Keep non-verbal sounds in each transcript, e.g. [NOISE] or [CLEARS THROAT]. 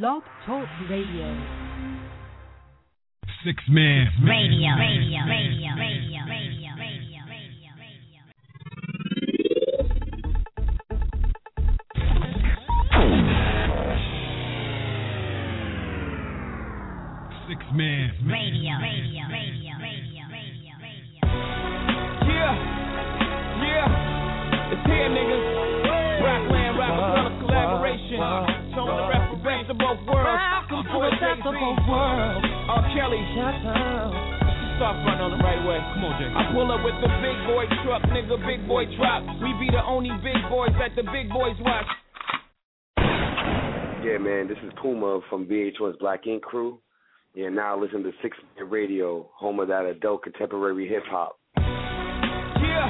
Blog Talk Radio. Sixth Man. Radio, radio, radio, radio, radio, radio, radio, radio. Sixth Man. Radio, radio, radio, radio, Welcome to Before the best of Jay-Z. both worlds. R. Kelly, start front on the right way. Come on, Jay. I pull up with the big boy truck, nigga, big boy drop. We be the only big boys that the big boys watch. Yeah, man, this is Puma from VH1's Black Ink Crew. Yeah, now listen to Six Minute Radio, home of that adult contemporary hip hop. Yeah,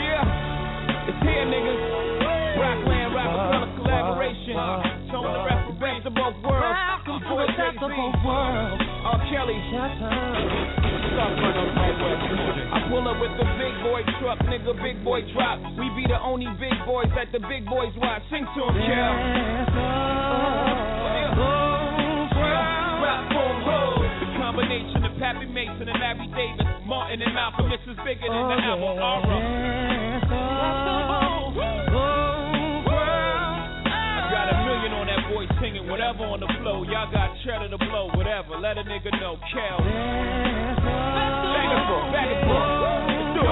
yeah, it's here, niggas. Rockland, Rockefeller collaboration. Some of both worlds. Welcome to best of both worlds. R. Kelly, start front on right way. I pull up with the big boy truck, nigga, big boy drop. We be the only big boys that the big boys watch. Sing to 'em, Kel. Rap boom hood. The combination of Pappy Mason and Larry Davis, Martin and Malcolm. This is bigger than the album Aura. Million on that boy singing whatever on the flow. Y'all got cheddar to blow, whatever. Let a nigga know, Kel. Bang it for, bang it for. Let's it.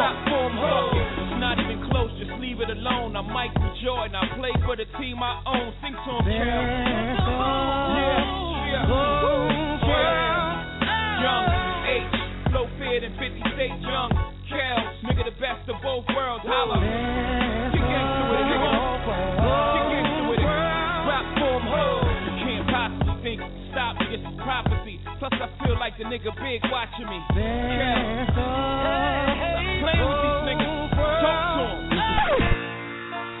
Rap boom hood. It's not even close, just leave it alone. I'm Michael Jordan. I play for the team I own. Sing to him, Kel. Yeah, yeah. Yeah. Young H, flow feared in 50 states. Young Kel, nigga, the best of both worlds. Holla. Get gangsta with it, nigga. Plus, I feel like the nigga big watching me. Kel. Play with these niggas. Talk to 'em.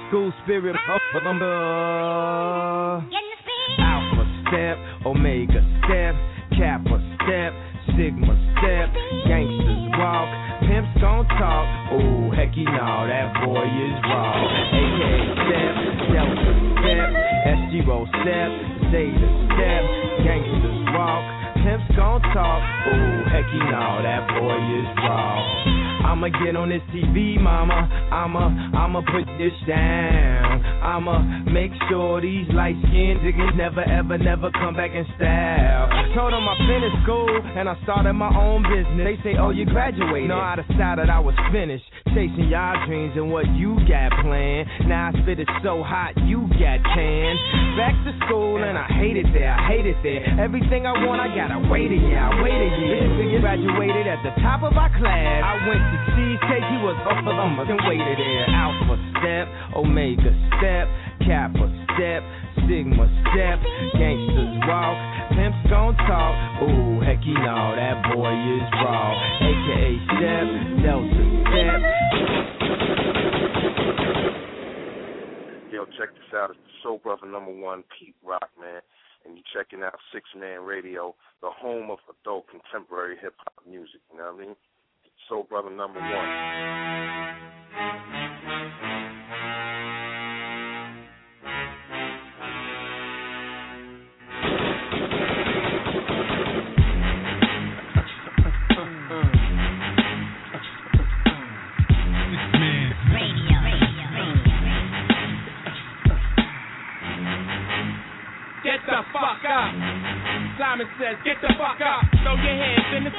School spirit up number Get in the speed. Alpha step, Omega step, Kappa step, Sigma step, gangsters walk, pimps gon' talk. Oh heck you know that boy is raw. AKA step, Delta step, SGO step, Zeta step, gangsters walk, pimps gon' talk. Oh heck you know that boy is raw. I'ma get on this TV, mama. I'ma, I'ma put this down. I'ma make sure these light skinned niggas never, ever, never come back in style. Told them I finished school and I started my own business. They say, oh, you graduated. No, I decided I was finished. Chasing y'all dreams and what you got planned. Now I spit it so hot, you got tan. Back to school and I hate it there, I hate it there. Everything I want, I gotta wait a year, I wait a year. Graduated at the top of our class. I went to cheesecake, he was off of them, and waited there. Alpha step, Omega step, Kappa step, Sigma step, gangsters walk, pimps gon' talk. Ooh, heck you know that boy is raw. AKA step, Delta step. Yo, check this out. It's the Soul Brother number one, Pete Rock, man. And you're checking out Sixth Man Radio, the home of adult contemporary hip hop music. You know what I mean? Soul Brother number one. Get the fuck up. Simon says, get the fuck up. Throw your hands in the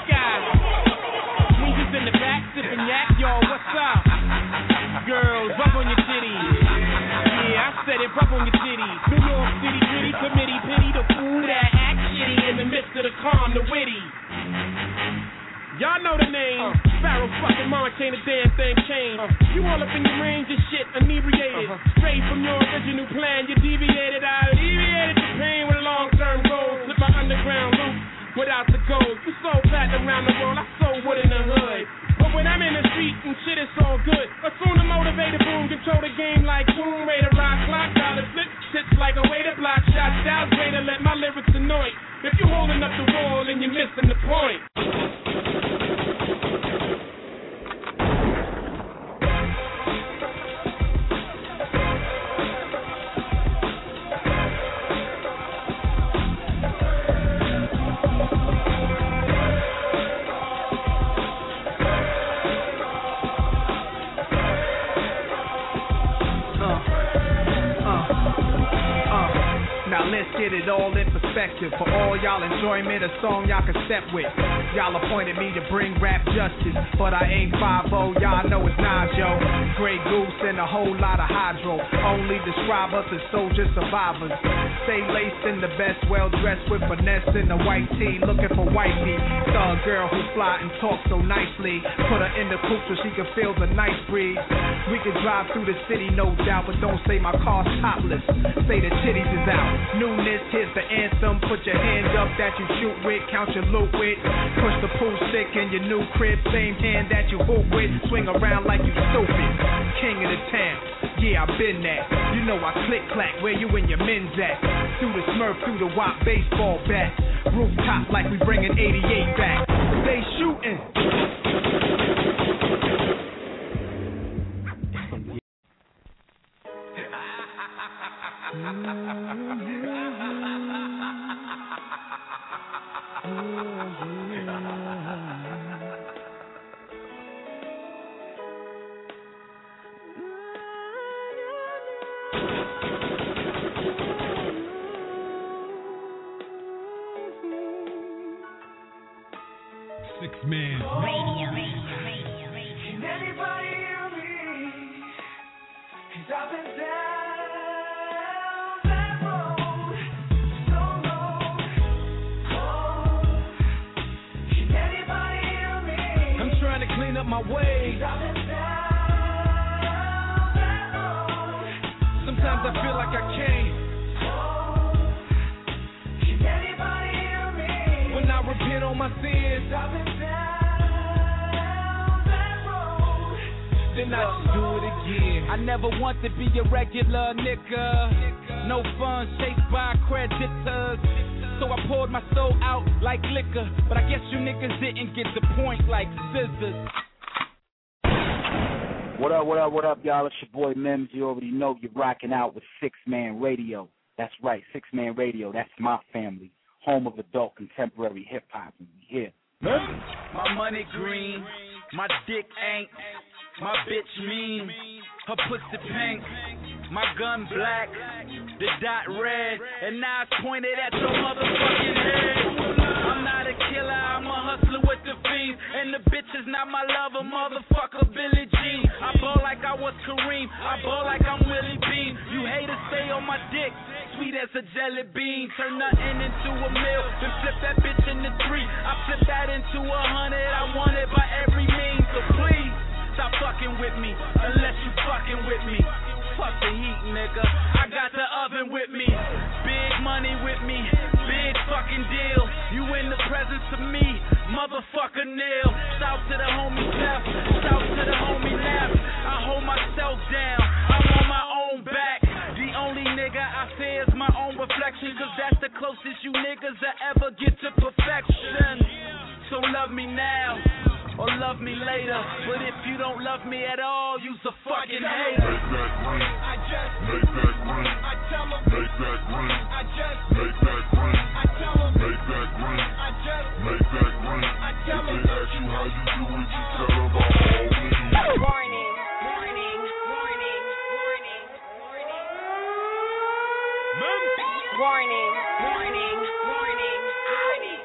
but don't say my car's topless. Say the titties is out. Newness, here's the anthem. Put your hand up that you shoot with, count your loot with. Push the pool stick in your new crib, same hand that you hoop with. Swing around like you stupid. King of the town. Yeah, I've been that. You know I click clack where you and your men's at. Through the smurf, through the wop baseball bat. Rooftop like we bringing 88 back. They shooting. Rocking out with Sixth Man Radio. That's right, Sixth Man Radio. That's my family. Home of adult contemporary hip hop. We here. My money green, my dick ain't, my bitch mean, her pussy pink, my gun black, the dot red, and now it's pointed at your motherfucking head. I'm not a killer, I'm a hustler and the bitch is not my lover, motherfucker Billie Jean. I ball like I was Kareem, I ball like I'm Willie Bean. You haters stay on my dick, sweet as a jelly bean. Turn nothing into a meal, then flip that bitch into three. I flip that into a hundred, I want it by every means. So please, stop fucking with me, unless you fucking with me. Fuck the heat, nigga. I got the oven with me. Big money with me. Big fucking deal. You in the presence of me. Motherfucker nail. South to the homie left. South to the homie left. I hold myself down. I'm on my own back. The only nigga I fear is my own reflection. Cause that's the closest you niggas will ever get to perfection. So love me now. Or love me later. But if you don't love me at all, you's a fucking hater. Make that green. I just, Make that green. I tell 'em, Make that green. I just, Make that green. I tell 'em, Make that green. I just, Make that green. I tell If 'em. they ask you how you do it, you tell them by all means. Warning, warning, warning, warning, warning. Warning, warning, warning, warning,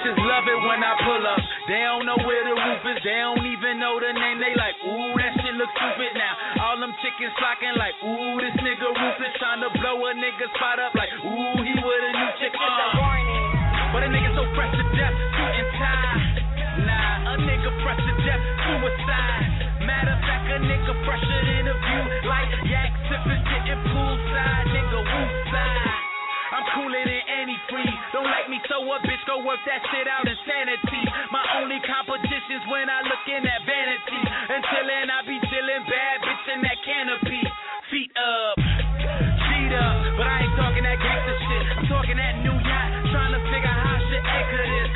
Bitches love it when I pull up. They don't know where the roof is. They don't even know the name. They like, ooh, that shit look stupid now. All them chickens flocking like, ooh, this nigga ruthless trying to blow a nigga spot up like, ooh, he with a new chick. Uh. warning. But a nigga so fresh to death, suit and tie. Nah, a nigga fresh to death, suicide. Matter of fact, a nigga fresher than a view. Like yak sipping, sitting poolside, nigga wooside. I'm cooler than any free. Don't like me, so a bitch go work that shit out in sanity. My only competition's when I look in that vanity. Until then, I be chillin' bad bitch in that canopy. Feet up, feet up. But I ain't talking that gangster shit. I'm talking that new yacht. Trying to figure how I should anchor this.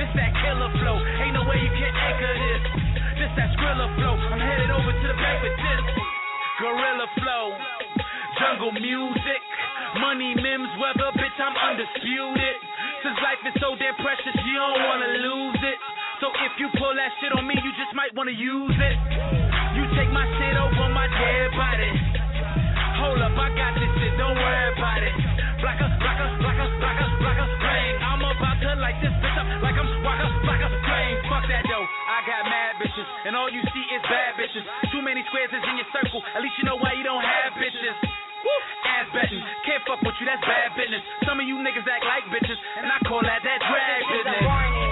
This that killer flow. Ain't no way you can anchor this. This that skrilla flow. I'm headed over to the bank with this. Gorilla flow. Jungle music. Money, Mims, weather, bitch, I'm undisputed. Since life is so damn precious, you don't wanna lose it. So if you pull that shit on me, you just might wanna use it. You take my shit over my dead body. Hold up, I got this shit, don't worry about it. Blacker, blacker, blacker, blacker, blacker, flame. I'm about to light this bitch up like I'm Walker, blacker, flame. Fuck that though, I got mad bitches, and all you see is bad bitches. Too many squares is in your circle, at least you know why you don't have bitches. Woo, ass betting, can't fuck with you, that's bad business. Some of you niggas act like bitches, and I call that that drag business.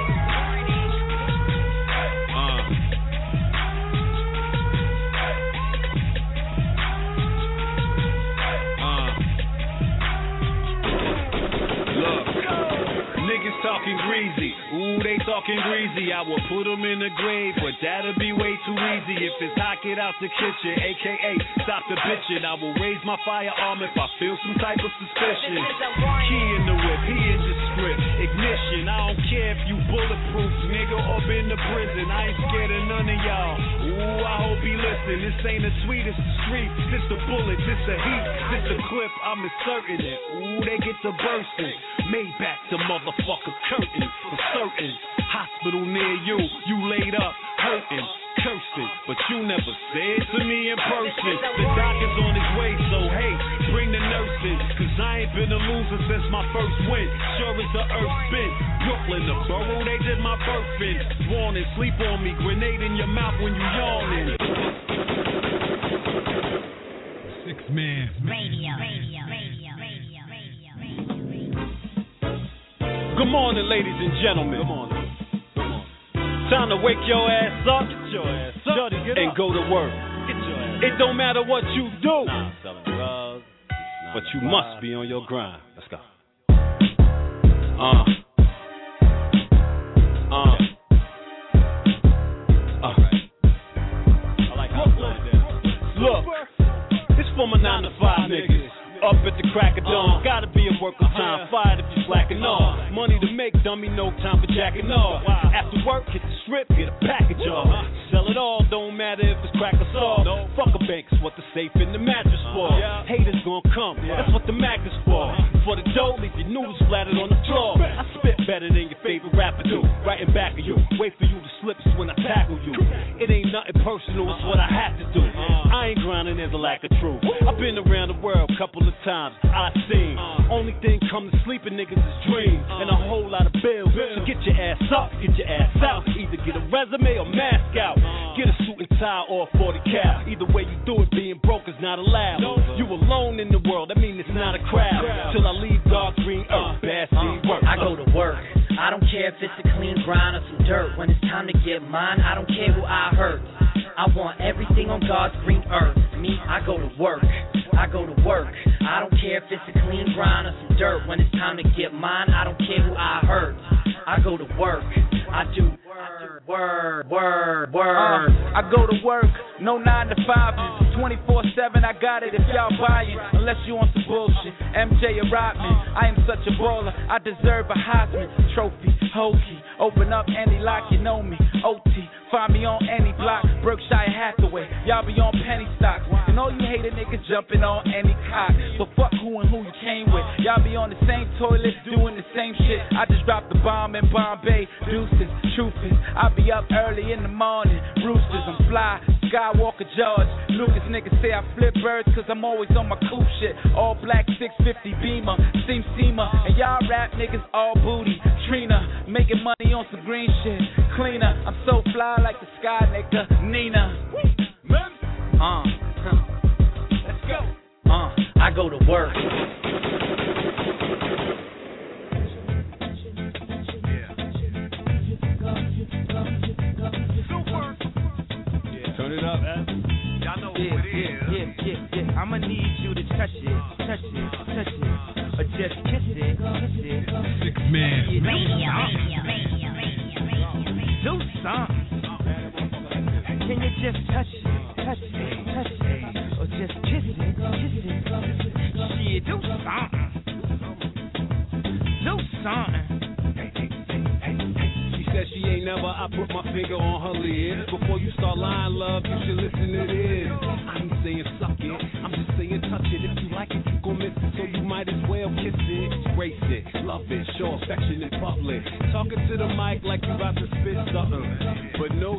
Talking greasy. Ooh, they talking greasy. I will put them in the grave, but that'll be way too easy. If it's hot, get out the kitchen, aka stop the bitching. I will raise my firearm if I feel some type of suspicion. Key in the whip, he in script. Ignition, I don't care if you bulletproof, nigga, or been to prison. I ain't scared of none of y'all. Ooh, I hope he listen. This ain't the sweetest street. This the bullet, this the heat, this the clip. I'm inserting it. Ooh, they get to bursting. Maybach the motherfucker curtain certain. Hospital near you, you laid up hurting. Cursing, but you never said to me in person. The doc is on his way, so hey, bring the nurse in. Cause I ain't been a loser since my first win. Sure as the earth spin. Brooklyn, the borough they did my birth in. Warning, sleep on me, grenade in your mouth when you yawning. Six man. Radio, radio, radio, radio, radio, radio. Good morning, ladies and gentlemen. Good morning. Time to wake your ass up, get your ass up, and go to work. It don't matter what you do, but you must be on your grind. Let's go. Uh. Uh. Uh. Look, it's for my nine to five niggas. Up at the crack of dawn, uh-huh. gotta be a work of time. Uh-huh. Fired if you slacking uh-huh. off. Money to make, dummy, no time for jacking off. After work, hit the strip, get a package off. Sell it all, don't matter if it's crack or saw. Fuck a bank, it's what the safe in the mattress for. Yeah. Haters gonna come, that's what the Mac is for. For the dough, leave your noodles splattered on the floor. I spit better than your favorite rapper do. Right in back of you, wait for you to slip when I tackle you. It ain't nothing personal, it's what I have to do. I ain't grinding, there's a lack of truth. I've been around the world couple of times, I seen. Only thing come to sleeping niggas is dreams and a whole lot of bills. So get your ass up, get your ass out. Either get a resume or mask out. Get a suit and tie or a 40 cal. Either way you do it, being broke is not allowed. You alone in the world, that mean it's not a crowd. Till I leave dark green earth, bad work. I go to work. I don't care if it's a clean grind or some dirt. When it's time to get mine, I don't care who I hurt. I want everything on God's green earth. Me, I go to work. I go to work. I don't care if it's a clean grind or some dirt. When it's time to get mine, I don't care who I hurt. I go to work. I do word, word, word. Uh, I go to work, no nine to five, 24 7. I got it if y'all buy it, unless you want some bullshit. MJ or Rodman, I am such a baller. I deserve a Heisman Trophy. Hokey, open up any lock, you know me. OT, find me on any block. Berkshire Hathaway, y'all be on penny stock. And all you hater niggas jumping on any cock. But fuck who and who you came with. Y'all be on the same toilet, doing the same shit. I just dropped the bomb in Bombay. Deuces, truth is, I be up early in the morning. Roosters, I'm fly. Skywalker George. Lucas niggas say I flip birds cause I'm always on my cool shit. All black 650 Beamer, Steam Steamer. And y'all rap niggas all booty. Trina, making money on some green shit. Cleaner, I'm so fly like the sky nigga. Nina. Uh, go. Uh, I go to work. Turn it up, Y'all know who it is. Yeah, yeah, yeah. I'ma need you to touch it, touch it, touch it. Or just kiss it, kiss it. Six man. Radio, radio, radio, radio, radio, radio. Do something. Can you just touch it, touch it, touch it? Just kiss it, kiss it. Shit, do something. Do something. She said she ain't never, I put my finger on her lid. Before you start lying, love, you should listen to this. I ain't saying suck it, I'm just saying touch it. If you like it, you gon' miss it, so you might as well kiss it. Embrace it, love it, show affection in public. Talking to the mic like you about to spit something. But no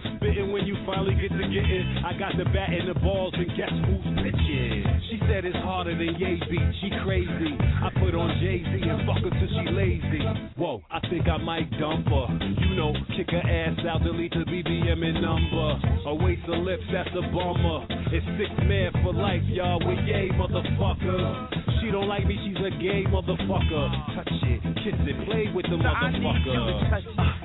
finally get to getting. I got the bat and the balls, and guess who's pitching? She said it's harder than Ye beat. She crazy. I put on Jay Z and fuck her till she lazy. Whoa, I think I might dump her. You know, kick her ass out, delete the BBM and number. A waste of lips, that's a bummer. It's six man for life, y'all. We gay, motherfucker. She don't like me, she's a gay motherfucker. Touch it, kiss it, play with the motherfucker.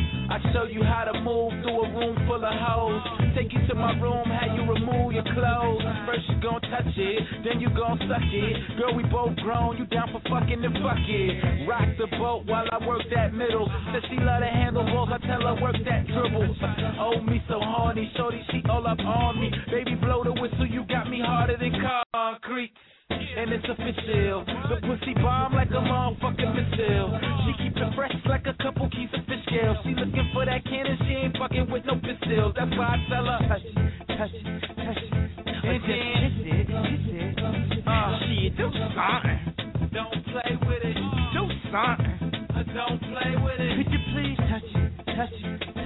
I show you how to move through a room full of hoes. Take you to my room, have you remove your clothes. First you gon' touch it, then you gon' suck it. Girl, we both grown, you down for fucking and fuck it. Rock the boat while I work that middle. Said she love to handle balls, I tell her work that dribble. Oh, me so horny, shorty, she all up on me. Baby, blow the whistle, you got me harder than concrete. And it's official. The pussy bomb like a motherfucking missile. She keep it fresh like a couple keys of scale. She looking for that cannon, she ain't fucking with no pistols. That's why I tell her, touch it, touch it, touch it. And then kiss. Uh, do something. Don't play with it. Do something. Don't play with it. Could you please touch it, touch it.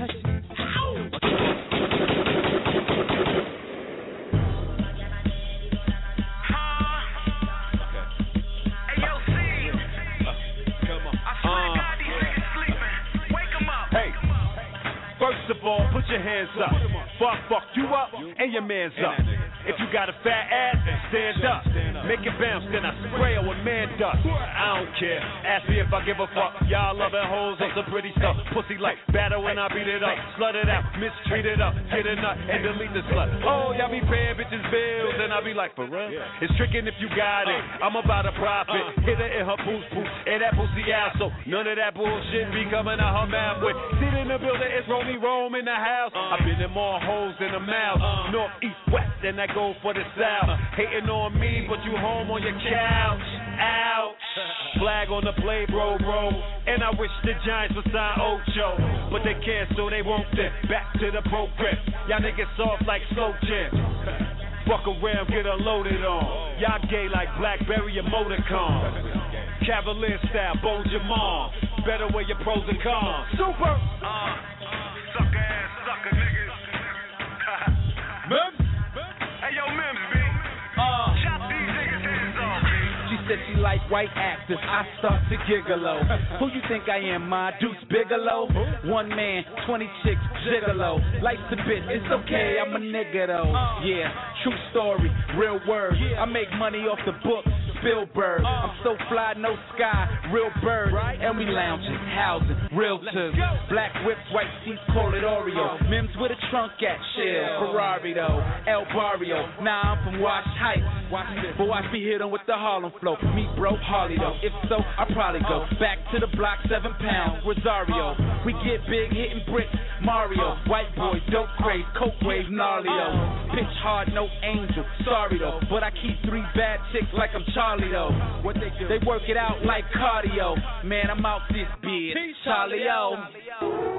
First of all, put your hands up. Fuck, fuck you up and your man's up. If you got a fat ass, stand up. Make it bounce, then I spray it with man dust. I don't care. Ask me if I give a fuck. Y'all loving hoes on some pretty stuff. Pussy like batter when I beat it up. Slut it out, mistreat it up. Get a nut and delete the slut. Oh, y'all be paying bitches bills. And I be like, for real? It's tricking if you got it. I'm about a profit. Hit her in her poos poos. And that pussy out. So none of that bullshit be coming out her mouth with. Sit in the building, it's Romy Rome in the house. I've been in more hoes than a mouth. North, east, west, and I go for the south. Hating on me, but you home on your couch. Ouch. Flag on the play, bro, bro. And I wish the Giants would sign Ocho. But they can't, so they won't then. Back to the program. Y'all niggas soft like slow jam. Fuck around, get unloaded on. Y'all gay like Blackberry and Motorcon. Cavalier style, Bo Jamal. Better weigh your pros and cons. Super. Uh, sucker ass sucker niggas. [LAUGHS] Uh. said she like white actors. I start to gigolo. Who you think I am, my Deuce Bigelow? One man, 20 chicks, gigolo. Life's a bitch, it's okay, I'm a nigga though. Yeah, true story, real word. I make money off the book. Spielberg, I'm so fly, no sky, real bird, and we lounging, housing, realtors, black whips, white seats, call it Oreo. Mims with a trunk at Shell, Ferrari though, El Barrio. Nah, I'm from Wash Heights, Watch this. but watch me hit 'em with the Harlem flow. Me bro Harley though. If so, I probably go. Back to the block, seven pounds, Rosario. We get big, hitting bricks, Mario. White boy, dope craze, coke wave, gnarlio. Pitch hard, no angel. Sorry though, but I keep three bad chicks like I'm Charlie though. What they do? They work it out like cardio. Man, I'm out this bitch. Charlie O.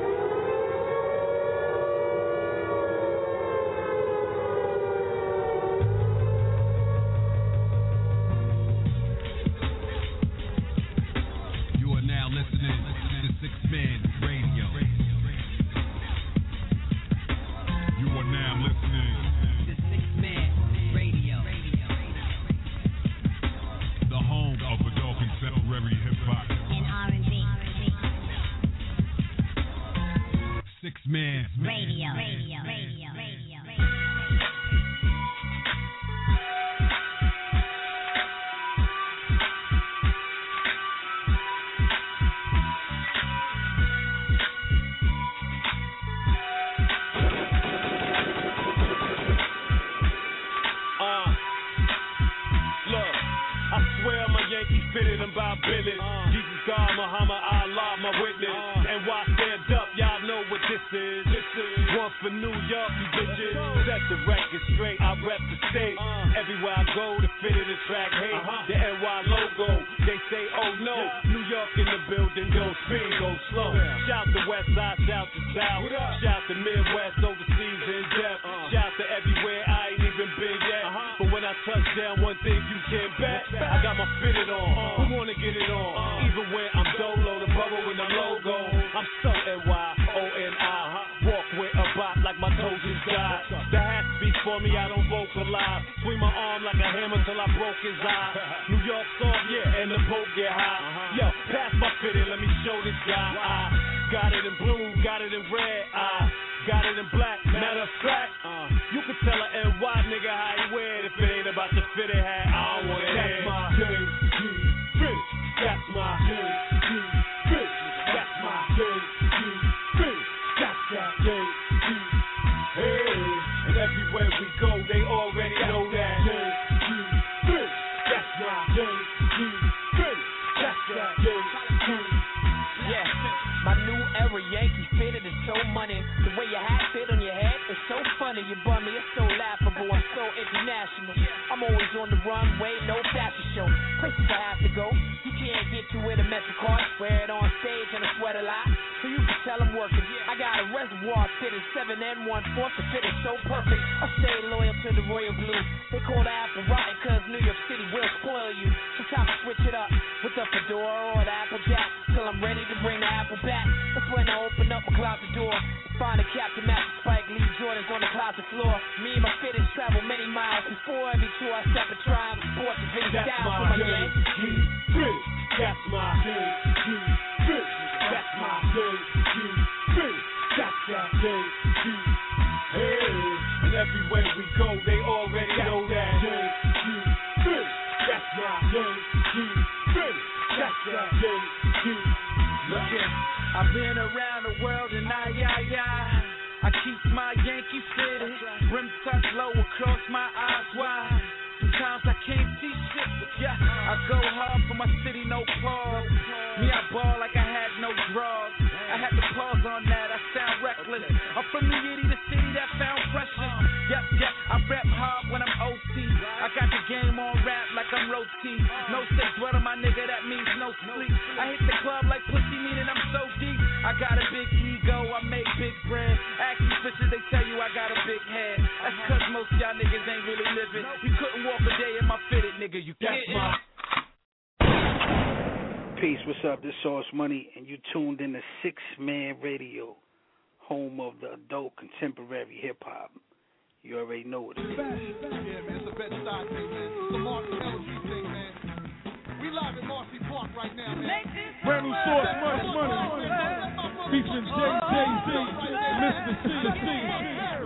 sound reckless. I'm from the city, the city that found pressure. Yep, yep, I rap hard when I'm OT. I got the game on rap like I'm roti. No sick dweller, my nigga, that means no sleep. I hit the club like pussy, meaning I'm so deep. I got a big ego, I make big bread. Ask these bitches, they tell you I got a big head. That's cause most of y'all niggas ain't really living. You couldn't walk a day in my fitted, nigga, you my Peace, what's up? This Sauce Money, and you tuned in to Sixth Man Radio, home of the adult contemporary hip hop. You already know what it is. Yeah, man, it's a bed side thing, man. It's a Martin Ellis thing, man. We live at Marcy Park right now, man. Brand new Sauce Money, money. Featuring J.J.Z, Mr. C. All you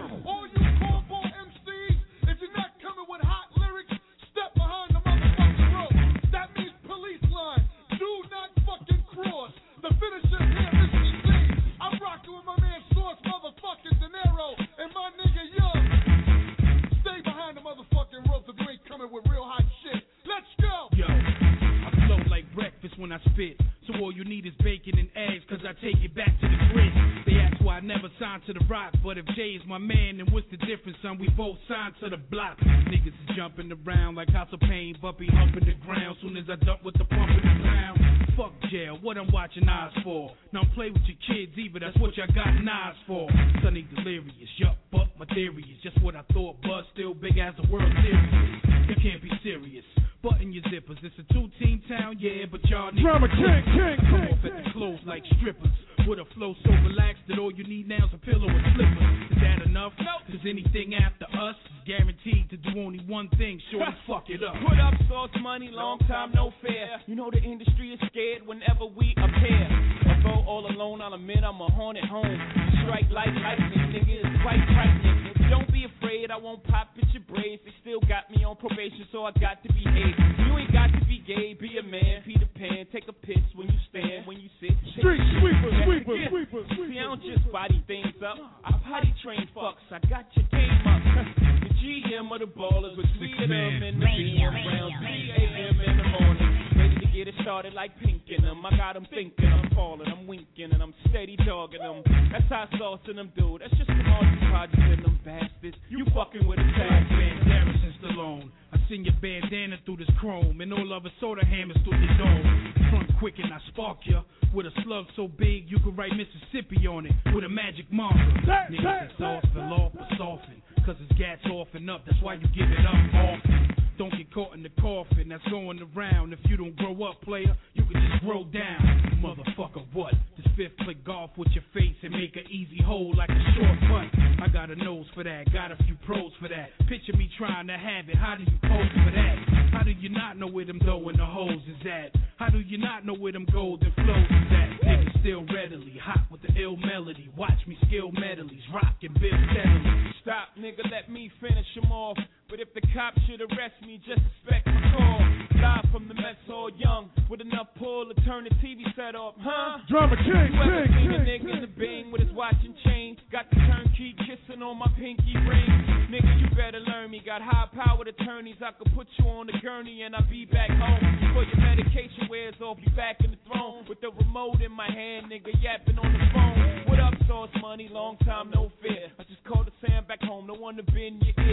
when I spit. So all you need is bacon and eggs, cause I take it back to the grid. They ask why I never signed to the rock, but if Jay is my man, then what's the difference, son? We both signed to the block. Niggas is jumping around like House of Pain, be humping the ground soon as I dump with the pump in the ground. Fuck jail, what I'm watching eyes for. Now play with your kids either, that's what y'all got knives for. Sonny delirious, yup, but my theory is just what I thought, but still big as the World Series. You can't be serious. Button your zippers. It's a two-team town, yeah, but y'all niggas Drama king, king, come off at the clothes like strippers. With a flow so relaxed that all you need now is a pillow and slippers. Is that enough? Cause anything after us is guaranteed to do only one thing, sure fuck it up. Put up sauce money, long time no fair. You know the industry is scared whenever we appear. Although all alone, I'll admit I'm a haunted home. Strike like lightning, nigga, it's quite frightening. Don't be afraid, I won't pop at your braids. They still got me on probation, so I got to behave. You ain't got to be gay, be a man, Peter Pan. Take a piss when you stand, when you sit. Street a shit. sweeper, sweeper, sweeper, See, I don't just body things up. I potty train fucks. I got your game up. the GM of the ballers with three of them in the Radio, around 3 a.m. in the morning. Get it started. like pink in them. I got them thinking I'm falling, I'm winking, and I'm steady dogging them. That's how saucing them do. That's just some all these projects and them bastards. You fucking with a tag bandana since Stallone. I seen your bandana through this chrome, and all other soda hammers through the dome. Front quick and I spark ya with a slug so big you could write Mississippi on it with a magic marker. Niggas exhaust fell law or soften, cause it's gas off and up. That's why you give it up often. Don't get caught in the coffin that's going around. If you don't grow up, player, you can just grow down. Motherfucker, what? This fifth click golf with your face and make an easy hole like a short putt. I got a nose for that, got a few pros for that. Picture me trying to have it. How do you pose for that? How do you not know where them dough and the hoes is at? How do you not know where them golden flows is at? Niggas still readily hot with the ill melody. Watch me skill medleys, rockin' Bill steadily. Stop, nigga, let me finish them off. But if the cops should arrest me, just expect a call. Live from the mess hall young, with enough pull to turn the TV set off, huh? Drama king, You ever king, seen a king, nigga in the bing with his watch and chain? Got the turnkey kissing on my pinky ring. Nigga, you better learn me. Got high powered attorneys, I could put you on the gurney and I'll be back home. Before your medication wears off, you back in the throne. With the remote in my hand, nigga, yapping on the phone. What up, Sauce Money? Long time, no fear. I just called the Sam back home, no one to bend your ear.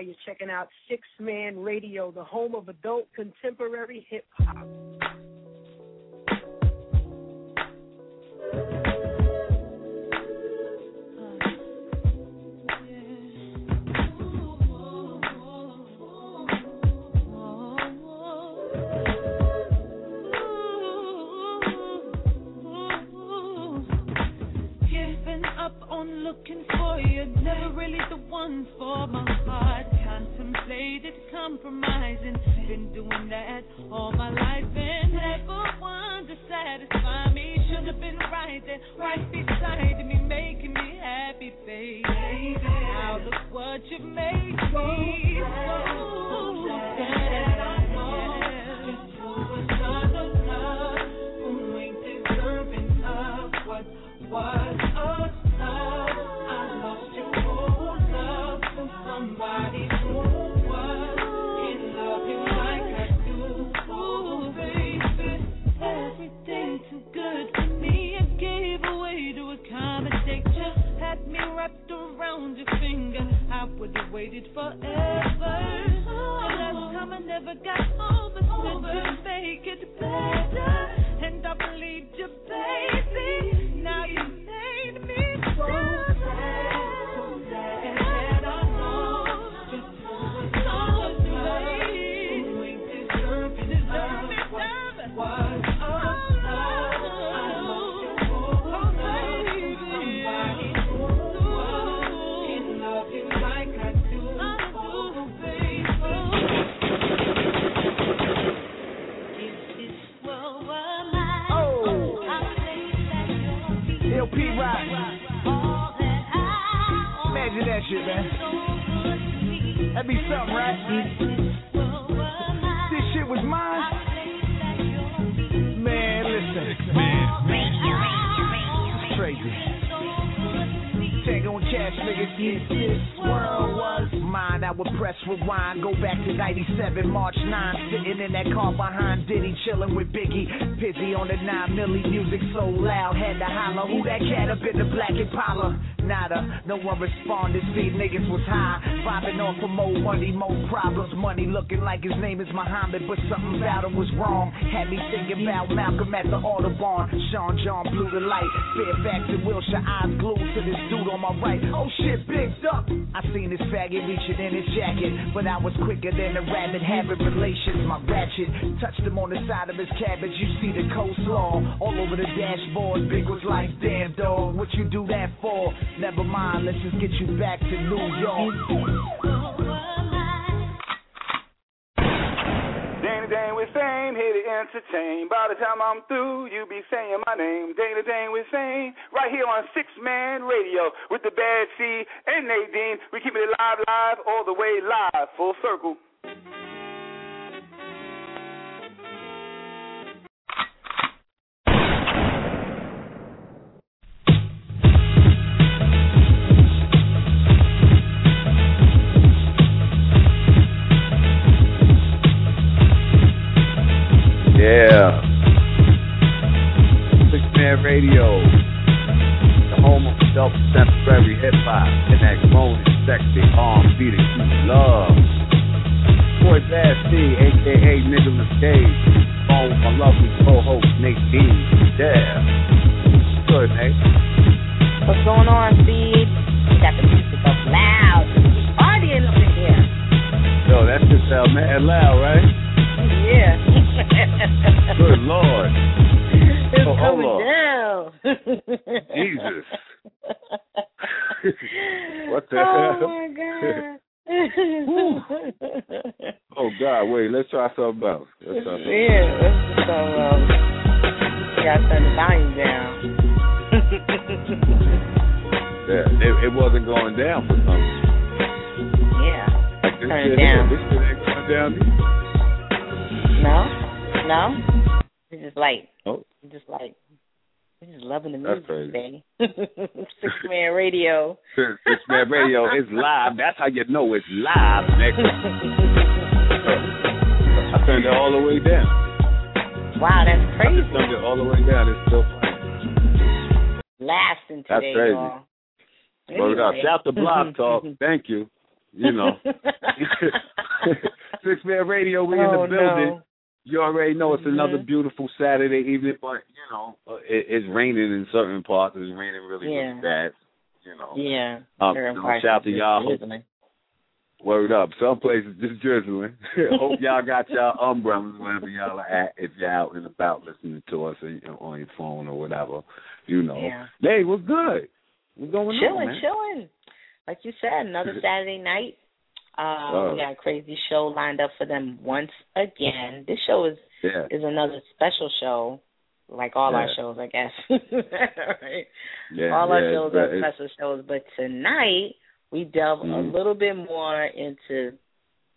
You're checking out Sixth Man Radio, the home of adult contemporary hip hop. Looking for you, never really the one for my heart. Contemplated compromising, been doing that all my life and never one to satisfy me. Should have been right there, right beside me, making me happy, baby. Now look what you've made me. So sad. Was another would have waited forever. The last time I never got over, said to make it better. And I believed you, baby. Shit, man. That'd be something, right? This shit was mine. Man, listen. It's crazy. Tango and cash, niggas. If this world was mine, I would press rewind. Go back to 97, March 9. Sitting in that car behind Diddy, chilling with Biggie. Pizzy on the 9 milli, music so loud. Had to holler, who that cat up in the black Impala? Nada, no one responded. See, niggas was high. Vibing off for more money, more problems. Money looking like his name is Muhammad, but something about him was wrong. Had me thinking about Malcolm at the Audubon. Sean John blew the light. Fairfax and Wilshire, eyes glued to this dude on my right. Oh shit, bigged up. I seen this faggot reaching in his jacket, but I was quicker than a rabbit having relations. My ratchet touched him on the side of his cabbage. You see the coleslaw all over the dashboard. Big was like, damn dog, what you do that for? Never mind, let's just get you back to New York. Dane with fame, here to entertain. By the time I'm through, you be saying my name. Dana Dane with fame, right here on Sixth Man Radio with the Bad Seed and Nadine. We keep it live, live, all the way live, full circle. Thank you. You know. [LAUGHS] Sixth Man Radio, we in Oh, the building. no. You already know it's another Mhm. beautiful Saturday evening, but you know uh, it, it's raining in certain parts. It's raining really, Yeah. really bad. You know. Yeah. Um, so shout to y'all. Word up. Some places just drizzling. [LAUGHS] Hope y'all got y'all umbrellas wherever y'all are at. If you're out and about listening to us or, you know, on your phone or whatever, you know. Yeah. Hey, what's good? What's going on, Chilling, chilling. Like you said, another Saturday night. Uh, Oh. We got a crazy show lined up for them once again. This show is Yeah. is another special show, like all our shows, I guess. [LAUGHS] right? Yeah, all our yeah, shows are special shows, but tonight we delve a Mhm. little bit more into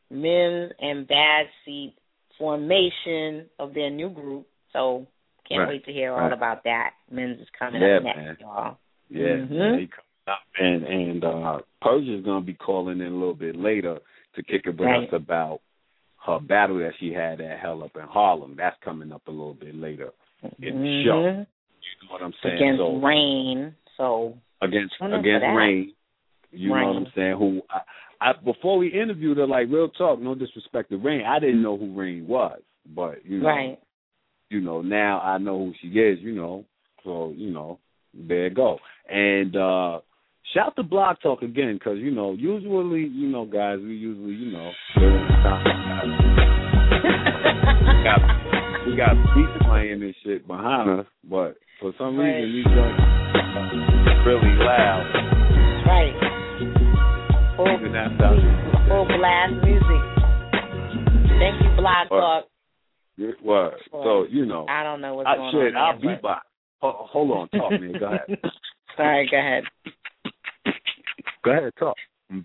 Mims and Bad Seed formation of their new group. So can't Right, wait to hear all right. about that. Mims is coming Yeah, up next, man. y'all. Yeah, Mhm. Man, he coming up, and and uh, Persia's gonna be calling in a little bit later to kick it with Right. us about her battle that she had at Hell Up in Harlem. That's coming up a little bit later in the show. Mhm. You know what I'm saying? Against so Rain. So against Tune in for against. Rain. You know what I'm saying? Who I, I before we interviewed her, like real talk, no disrespect to Rain, I didn't know who Rain was, but you know, right. you know now I know who she is. You know, so you know there you go. And uh shout to Block Talk again, because you know usually you know guys we usually you know the we got we got beats playing and shit behind us, but for some Right. reason these joints really loud. Right. Full, Even that sound. full blast music. Thank you, Block What? Talk. What? So you know, I don't know what's I, going shit, on. I'll there, beatbox. Ho- Hold on, talk, man. Go ahead. [LAUGHS] right, go ahead. Go ahead, talk.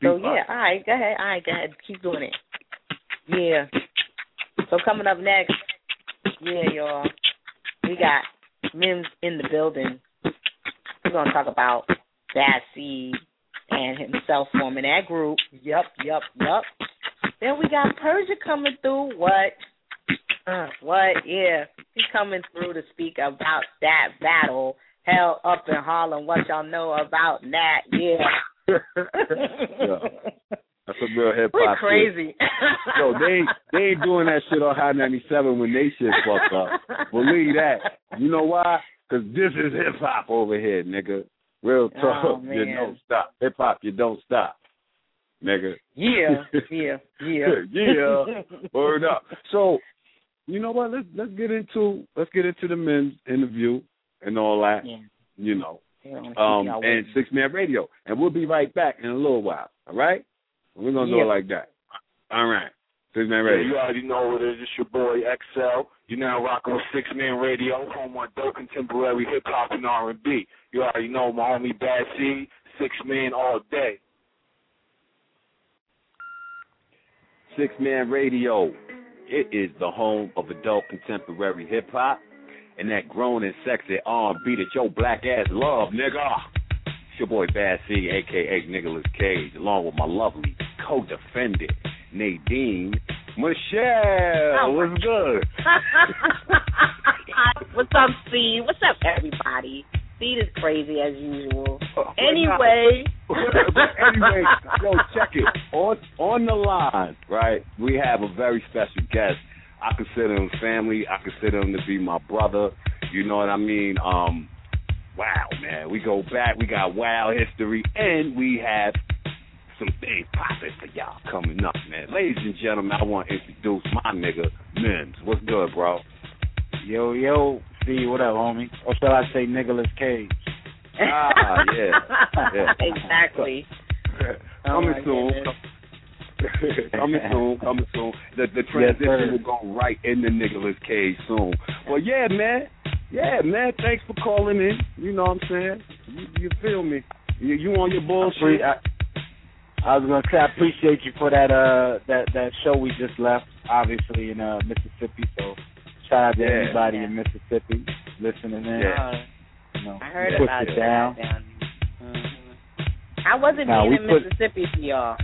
So yeah, all right, go ahead. All right, go ahead. Keep doing it. Yeah. So coming up next, yeah, y'all, we got Mims in the building. We're gonna talk about Seed and himself forming that group. Yup, yup, yup. Then we got Persia coming through. What? Uh, what? Yeah, he's coming through to speak about that battle. Hell up in Harlem. What y'all know about that? Yeah. That's a real hip We're hop. crazy. Yo, they ain't they ain't doing that shit on High 97 when they shit fucked up. Believe that. You know why? Because this is hip hop over here, nigga. Real oh, talk. Oh, you don't stop. Hip hop, you don't stop, nigga. Yeah, [LAUGHS] yeah, yeah. yeah. Word up. So, you know what? Let's let's get into let's get into the Mims interview and all that. Yeah. You know. Yeah, keep Um and sixth man radio. And we'll be right back in a little while. All right? We're gonna do it like that. All right. Sixth man Yeah, radio. you already know what it is. It's your boy XL. You're now rocking with Sixth Man Radio, home on dope contemporary hip hop and R&B. You already know my homie Bad Seed, Sixth Man all day. Sixth Man Radio. It is the home of adult contemporary hip hop and that grown and sexy R&B that your black ass love, nigga. It's your boy Bad Seed, aka Nicholas Cage, along with my lovely co-defendant Nadine Michel. Oh, What's good? [LAUGHS] What's up, Seed? What's up, everybody? Seed is crazy as usual. Oh, Anyway. anyway, yo, check it. On on the line, right? We have a very special guest. I consider him family. I consider him to be my brother. You know what I mean? Um, wow, man. We go back. We got wild history, and we have some things popping for y'all coming up, man. Ladies and gentlemen, I want to introduce my nigga Mims. What's good, bro? Yo, yo, see what up, homie? Or shall I say Nicholas Cage? Ah, yeah, [LAUGHS] yeah. exactly. [LAUGHS] Oh, Coming my soon. Goodness. [LAUGHS] coming soon, coming soon. The the transition sir. will go right in the Nicholas Cage soon. Well, yeah, man. Yeah, man. Thanks for calling in. You know what I'm saying? You, you feel me? You, you on your bullshit? I, I was gonna say I appreciate you for that uh that that show we just left, obviously in uh Mississippi. So shout out to Yeah. everybody in Mississippi listening in. Yeah. You know, I heard push about it it down. down. Mhm. How wasn't Now, being in put- Mississippi for y'all?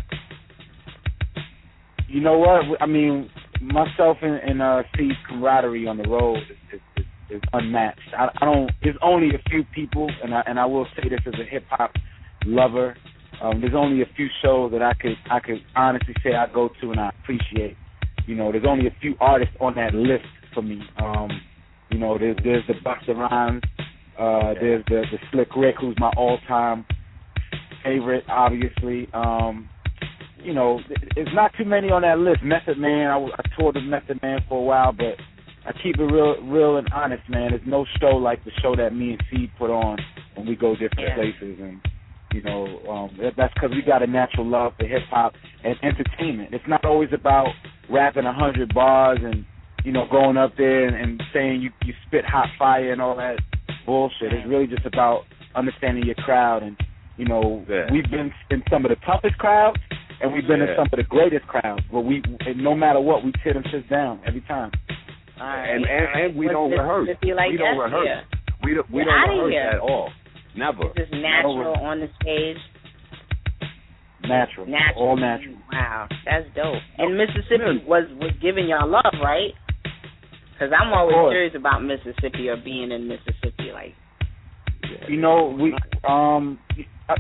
You know what? I mean, myself and, and uh Seed's camaraderie on the road is, is, is, unmatched. I, I don't. There's only a few people, and I and I will say this as a hip hop lover. Um, there's only a few shows that I could I could honestly say I go to and I appreciate. You know, there's only a few artists on that list for me. Um, you know, there's there's the Busta Rhymes, uh, there's the the Slick Rick, who's my all time favorite, obviously. Um, you know, there's not too many on that list. Method Man, I, I toured with Method Man for a while, but I keep it real, real and honest, man. There's no show like the show that me and Seed put on when we go different Yeah. places, and you know, um, that's because we got a natural love for hip hop and entertainment. It's not always about rapping a hundred bars and you know going up there and, and saying you you spit hot fire and all that bullshit. It's really just about understanding your crowd and you know Yeah. we've been in some of the toughest crowds and we've been in some of the greatest crowds. But we, and no matter what, we tear them shits down every time. All right. and and, and we What's don't rehearse. Mississippi like we don't rehearse. Yeah. We don't we Get don't rehearse here. at all. Never. Just natural on the stage. Natural, Natural. all natural. Wow, that's dope. And Mississippi was was giving y'all love, right? Because I'm always curious about Mississippi or being in Mississippi. Like, You know, we um,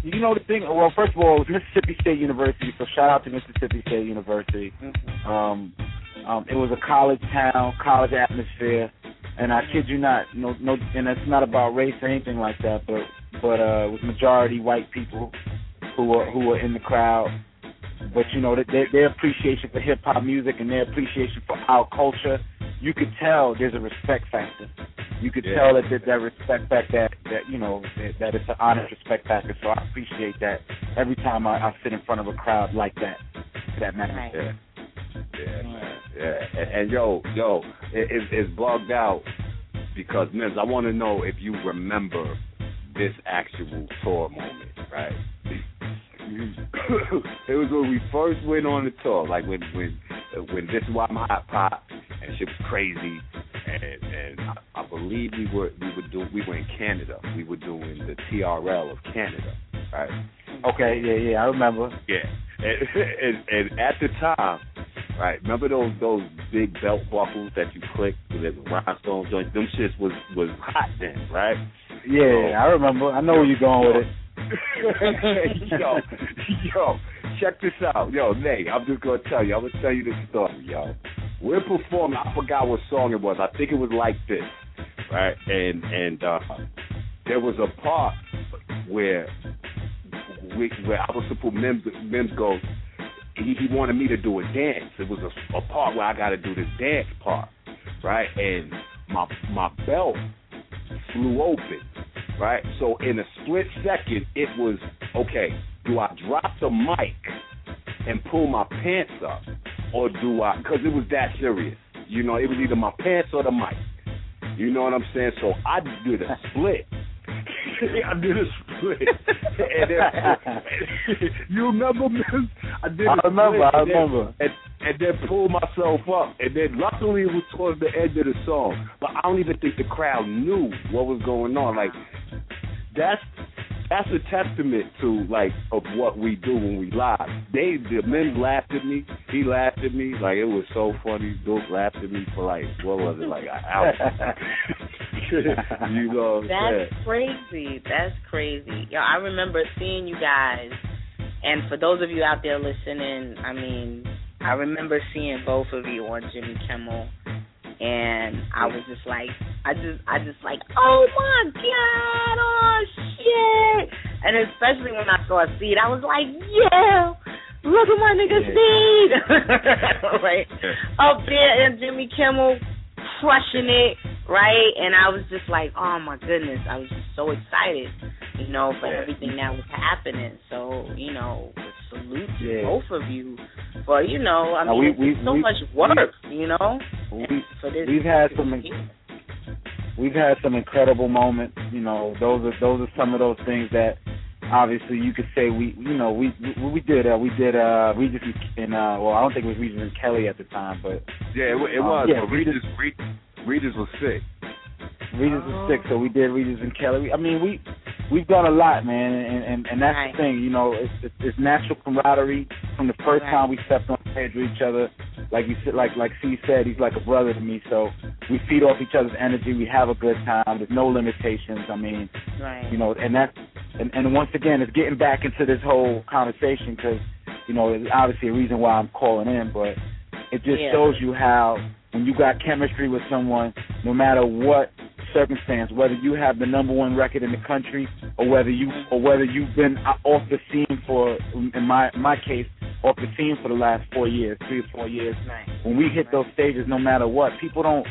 you know the thing. Well, first of all, it was Mississippi State University, so shout out to Mississippi State University. Um, um, it was a college town, college atmosphere, and I kid you not, no, no, and it's not about race or anything like that, but but uh, it was majority white people who were who were in the crowd. But you know, their, their appreciation for hip hop music and their appreciation for our culture, you could tell there's a respect factor. You could Yeah. tell that that, that respect factor, that, that you know, that, that it's an honest respect factor. So I appreciate that every time I, I sit in front of a crowd like that. For that matter. Yeah. Yeah, man. Yeah. And, and yo, yo, it, it, it's bugged out because Mims, I want to know if you remember this actual tour moment, right? [COUGHS] it was when we first went on the tour, like when when uh, when this is why my hot pop and shit was crazy, and and I, I believe we were we were do we were in Canada, we were doing the TRL of Canada, right? Okay, yeah, yeah, I remember. Yeah, and, [LAUGHS] and, and at the time, right? Remember those those big belt buckles that you click with the rhinestone joints? Them shits was was hot then, right? Yeah, I remember. I know where you're going with it. [LAUGHS] yo, yo, check this out, yo, Nay. I'm just gonna tell you. I'm gonna tell you this story, yo. We're performing. I forgot what song it was. I think it was like this, right? And and uh there was a part where we, where I was supposed Mims Mims goes. He, he wanted me to do a dance. It was a, a part where I got to do this dance part, right? And my my belt flew open, right? So in a split second, it was okay. Do I drop the mic and pull my pants up, or do I? Because it was that serious. You know, it was either my pants or the mic. You know what I'm saying? So I did a [LAUGHS] split. I did a split. and then, [LAUGHS] you remember, man? I did. I remember, split I and then- remember. And, and then pulled myself up. And then luckily it was towards the end of the song. But I don't even think the crowd knew what was going on. Like that's that's a testament to like of what we do when we live. They the Mims laughed at me. He laughed at me. Like it was so funny. Duke laughed at me for like what was it like an hour. [LAUGHS] you know what I'm saying? That's crazy. That's crazy. Yo, I remember seeing you guys, and for those of you out there listening, I mean, I remember seeing both of you on Jimmy Kimmel, and I was just like, I just, I just like, oh my god, oh shit, and especially when I saw a Seed, I was like, yeah. Look at my nigga Seed, [LAUGHS] right. Up there, and Jimmy Kimmel crushing it, right? And I was just like, oh my goodness, I was just so excited, you know, for everything that was happening. So, you know, salute to both of you but you know, I Now, mean, we- it's we- so we- much work, you know. We, For this, we've had some we've had some incredible moments. You know, those are those are some of those things that obviously you could say we you know we we, we did uh, we did uh Regis and, and uh well I don't think it was Regis and Kelly at the time, but Yeah, it, wa- it um, was. yeah, but Regis, Regis, Regis was sick. Regis was sick, so we did Regis and Kelly. I mean, we we've done a lot, man, and and, and that's the thing. You know, it's, it's it's natural camaraderie from the first time we stepped on stage with each other. Like you said, like like Seed said, he's like a brother to me. So we feed off each other's energy. We have a good time. There's no limitations. I mean, Right. you know, and that's and and once again, it's getting back into this whole conversation because you know, it's obviously a reason why I'm calling in, but it just Yeah. shows you how when you got chemistry with someone, no matter what circumstance, whether you have the number one record in the country or whether you or whether you've been off the scene for in my my case off the scene for the last four years, three or four years. When we hit those stages, no matter what, people don't.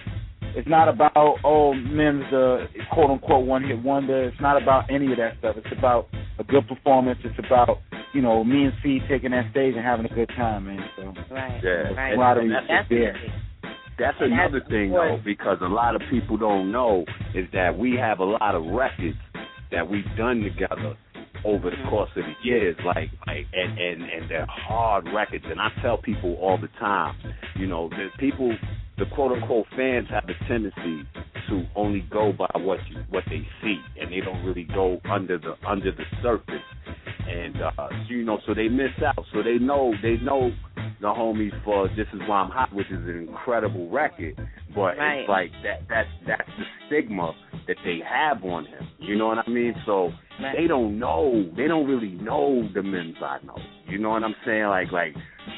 It's not about oh Mims the quote unquote one hit wonder. It's not about any of that stuff. It's about a good performance. It's about you know me and Seed taking that stage and having a good time, man. So Right. Yeah, Right. and, Camaraderie and is that's, there. that's And another that's thing though, because a lot of people don't know is that we have a lot of records that we've done together over the course of the years, like like and and and they're hard records. And I tell people all the time, you know, that people, the quote unquote fans have a tendency to only go by what you what they see, and they don't really go under the under the surface. And uh, you know, so they miss out. So they know they know the homies for "This Is Why I'm Hot," which is an incredible record. But Right. it's like that that's that's the stigma that they have on him. You know what I mean? So they don't know. They don't really know the Mims I know. You know what I'm saying? Like like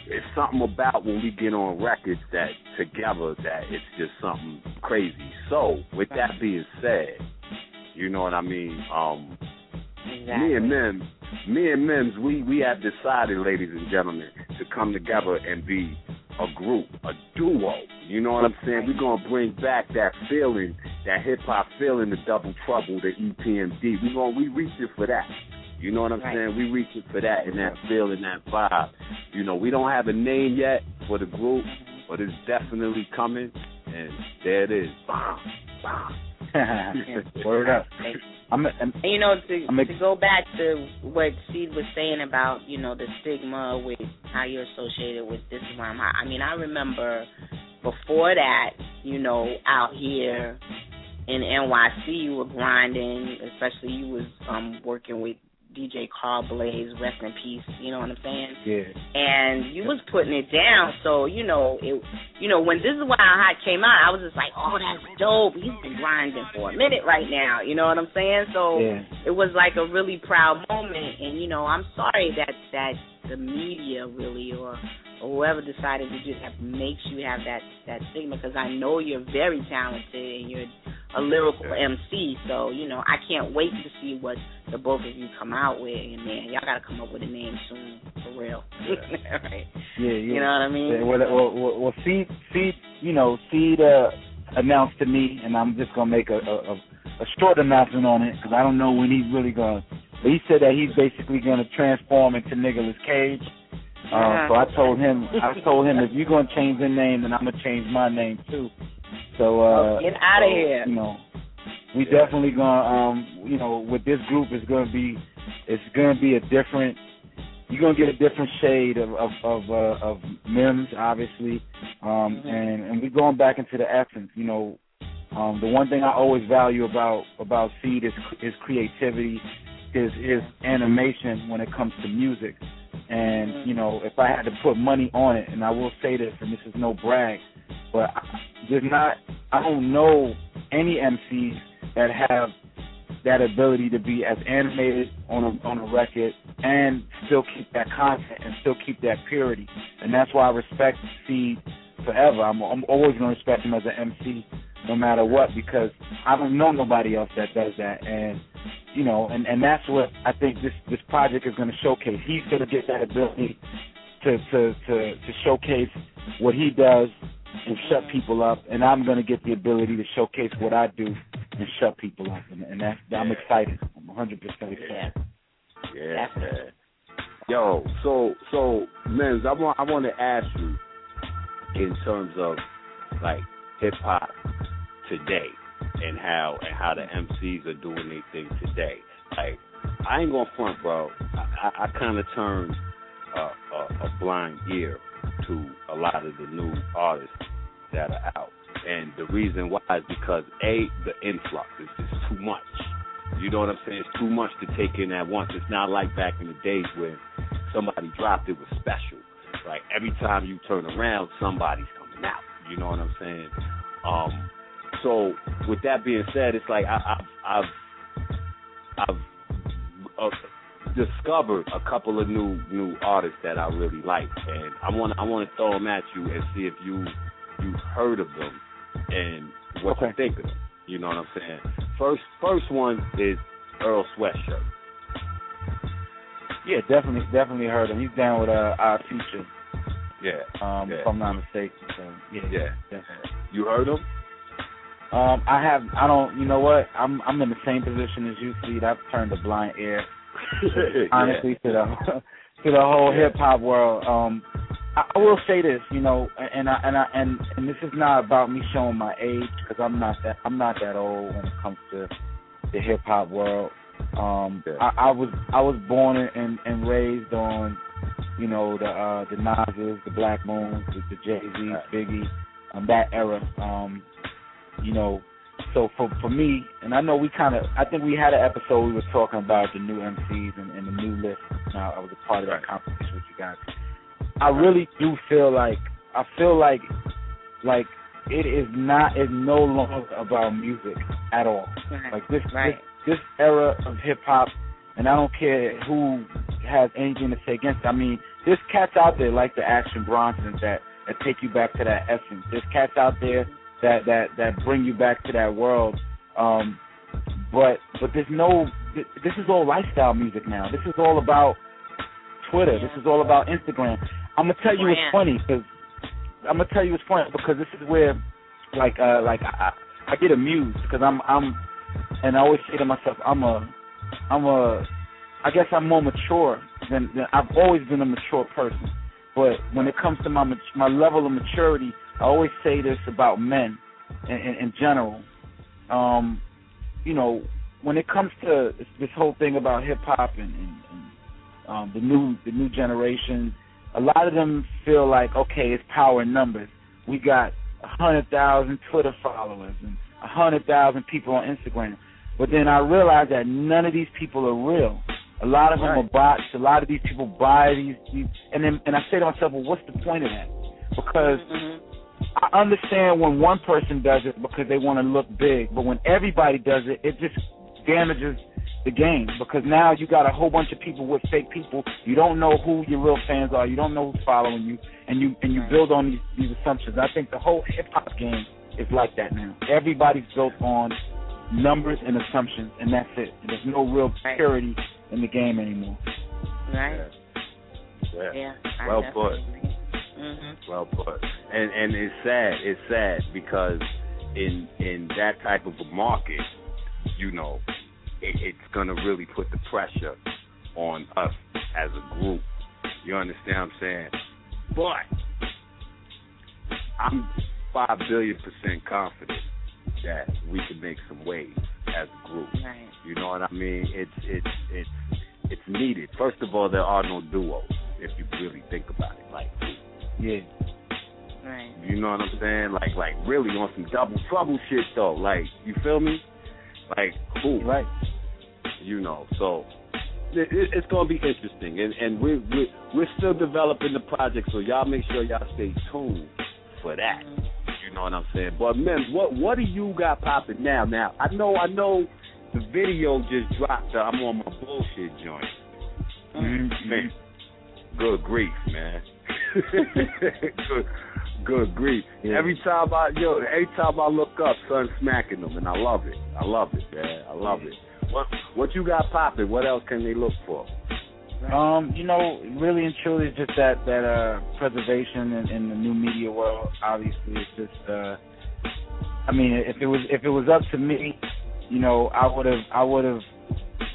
it's something about when we get on records that together that it's just something crazy. So with that being said, you know what I mean? Um me and Mims, me and Mims, we we have decided, ladies and gentlemen, to come together and be a group, a duo. You know what I'm saying? We're gonna bring back that feeling, that hip hop feeling, the double trouble, the EPMD. We gonna we reaching for that. You know what I'm saying? We reaching for that and that feeling, that vibe. You know, we don't have a name yet for the group, but it's definitely coming. And there it is. Bomb, [LAUGHS] bomb. [LAUGHS] Word up. I'm, I'm, And you know, to I'm ex- to go back to what Seed was saying about you know the stigma with how you're associated with this is why I'm hot. I mean, I remember before that, you know, out here in NYC, you were grinding. Especially, you was um working with DJ Carl Blaze, rest in peace. You know what I'm saying? yeah. and you was putting it down. So you know, it, you know, when this is why hot came out, I was just like, oh, that's dope. He's been grinding for a minute right now. You know what I'm saying? So Yeah. it was like a really proud moment. And you know, I'm sorry that that the media really or whoever decided to just that makes you have that that stigma because I know you're very talented and you're a lyrical MC. So you know, I can't wait to see what the both of you come out with. And man, y'all got to come up with a name soon for real. [LAUGHS] right? Yeah, yeah. You know what I mean? Yeah, well, well, well, Seed, Seed, you know, Seed uh, announced to me, and I'm just gonna make a a, a, a short announcement on it because I don't know when he's really gonna. But he said that he's basically gonna transform into Nicolas Cage. Uh, Yeah. so I told him, I told him if you're gonna change the name, then I'm gonna change my name too. So uh, get outta so, here. You know, we definitely gonna, um, you know, with this group, it's gonna be, it's gonna be a different you're gonna get a different shade of of of, uh, of Mims, obviously, um, and and we're going back into the essence. You know, um, the one thing I always value about about Seed is his creativity, his his animation when it comes to music. And you know, if I had to put money on it, and I will say this, and this is no brag, but I, there's not, I don't know any MCs that have that ability to be as animated on a on a record and still keep that content and still keep that purity. And that's why I respect Seed forever. I'm I'm always gonna respect him as an MC no matter what because I don't know nobody else that does that and you know, and, and that's what I think this this project is gonna showcase. He's gonna get that ability to to to, to showcase what he does and shut people up and I'm gonna get the ability to showcase what I do and shut people up, and, and that's I'm excited. I'm 100 percent excited. Yeah. Yo, so so Mims, I want I want to ask you in terms of like hip hop today and how and how the MCs are doing their thing today. Like I ain't gonna front, bro. I, I, I kind of turned a, a, a blind ear to a lot of the new artists that are out, and the reason why is because a the influx is just too much. You know what I'm saying? It's too much to take in at once. It's not like back in the days when somebody dropped it was special. Like every time you turn around, somebody's coming out. You know what I'm saying? Um, so with that being said, it's like I, I've I've I've uh, discovered a couple of new new artists that I really like, and I want I want to throw them at you and see if you you've heard of them and what you think of them. You know what I'm saying? First first one is Earl Sweatshirt. Yeah, definitely, definitely heard him. He's down with uh, Odd Future. Yeah. Um, yeah. if I'm not mistaken. So yeah, Yeah. definitely. You heard him? Um, I have. I don't. You know what? I'm. I'm in the same position as you, Seed. I've turned a blind ear, [LAUGHS] honestly, to the [LAUGHS] to the whole Yeah. hip hop world. Um, I, I will say this, you know, and I and I and and this is not about me showing my age because I'm not that. I'm not that old when it comes to the hip hop world. Um, I, I was I was born and and raised on, you know, the uh the Nas's, the Black Moons, the, the Jay Z's, Biggie, um, that era. Um, you know, so for for me, and I know we kind of, I think we had an episode we were talking about the new MCs and, and the new list. Now I was a part of that conversation with you guys. I really do feel like I feel like like it is not is no longer about music at all. Like this Right. this this era of hip hop, and I don't care who has anything to say against. it. I mean, there's cats out there like the Action Bronsons that that take you back to that essence. There's cats out there that that that bring you back to that world. Um, but but there's no. This is all lifestyle music now. This is all about Twitter. This is all about Instagram. I'm gonna tell you it's funny because I'm gonna tell you it's funny because this is where, like, uh, like I, I get amused because I'm, I'm, and I always say to myself, I'm a, I'm a, I guess I'm more mature than, than I've always been a mature person. But when it comes to my my level of maturity, I always say this about men in, in, in general. Um, you know, when it comes to this, whole thing about hip hop and, and, and um, the new the new generation, a lot of them feel like okay, it's power in numbers. We got a hundred thousand Twitter followers and a hundred thousand people on Instagram, but then I realize that none of these people are real. A lot of them are bots. A lot of these people buy these, these and then and I say to myself, well, what's the point of that? Because mm-hmm. I understand when one person does it because they want to look big, but when everybody does it, it just damages the game because now you got a whole bunch of people with fake people. You don't know who your real fans are. You don't know who's following you, and you and you build on these these assumptions. I think the whole hip hop game is like that now. Everybody's built on numbers and assumptions, and that's it. And there's no real purity in the game anymore. Right. Yeah. Yeah. I Well put. agree. Mhm. Well put. And and it's sad. It's sad because in in that type of a market, you know, it, it's gonna really put the pressure on us as a group. You understand what I'm saying? But I'm five billion percent confident that we can make some waves as a group. Right. You know what I mean? It's it's it's it's needed. First of all, there are no duos if you really think about it. Like, Yeah. Right. you know what I'm saying? Like like really on some double trouble shit though. Like, you feel me? Like, cool. Right. You know, so it, it, it's gonna be interesting, and and we're we're we're still developing the project, so y'all make sure y'all stay tuned for that. Mm-hmm. You know what I'm saying? But man, what what do you got popping now? Now I know I know the video just dropped. Uh, I'm on my bullshit joint. Man, good grief, man. [LAUGHS] good, good grief. Every time I yo, every time I look up, son smacking them, and I love it. I love it, man. I love it. What what you got popping? What else can they look for? Um, you know, really and truly, it's just that that uh preservation in, in the new media world. Obviously, it's just. uh I mean, if it was if it was up to me, you know, I would have I would have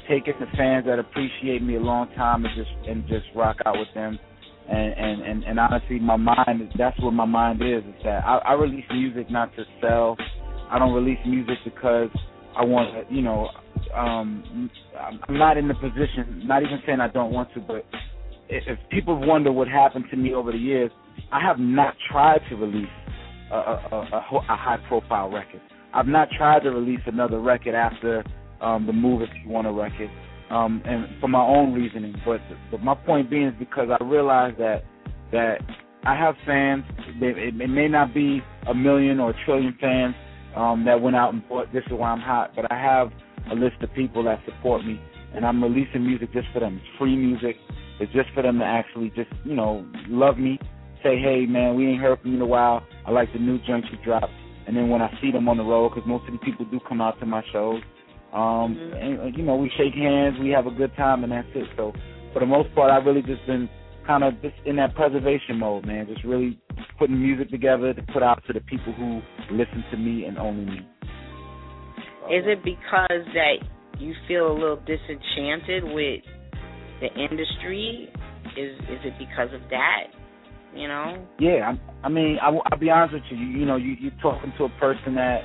taken the fans that appreciate me a long time and just and just rock out with them, and and and, and honestly, my mind that's what my mind is. Is that I, I release music not to sell. I don't release music because I want to, you know, um, I'm not in the position. Not even saying I don't want to, but if, people wonder what happened to me over the years, I have not tried to release a, a, a, a high profile record. I've not tried to release another record after um, the Move If You Wanna record, um, and for my own reasoning. But, but my point being is because I realize that that I have fans. It, it may not be a million or a trillion fans um, that went out and bought This Is Why I'm Hot, but I have a list of people that support me, and I'm releasing music just for them. It's free music. It's just for them to actually just you know love me, say hey man, we ain't heard from you in a while. I like the new joint you dropped. And then when I see them on the road, because most of the people do come out to my shows, um, Mm-hmm. and you know we shake hands, we have a good time, and that's it. So for the most part, I've really just been kind of just in that preservation mode, man. Just really putting music together to put out to the people who listen to me and only me. Is it because that you feel a little disenchanted with the industry? Is is it because of that? You know? Yeah, I, I mean, I, I'll be honest with you. You, you know, you, you're talking to a person that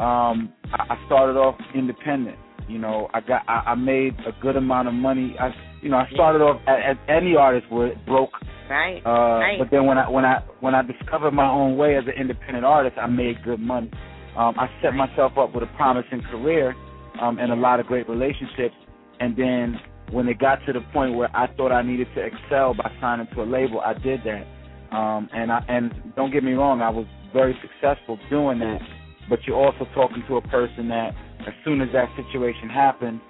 um, I, started off independent. You know, I got, I, I made a good amount of money. I, you know, I started off as, any artist would, broke. Right. Uh, right. But then when I when I when I discovered my own way as an independent artist, I made good money. Um, I set myself up with a promising career um, and a lot of great relationships. And then when it got to the point where I thought I needed to excel by signing to a label, I did that. Um, and I and don't get me wrong, I was very successful doing that. But you're also talking to a person that, as soon as that situation happened,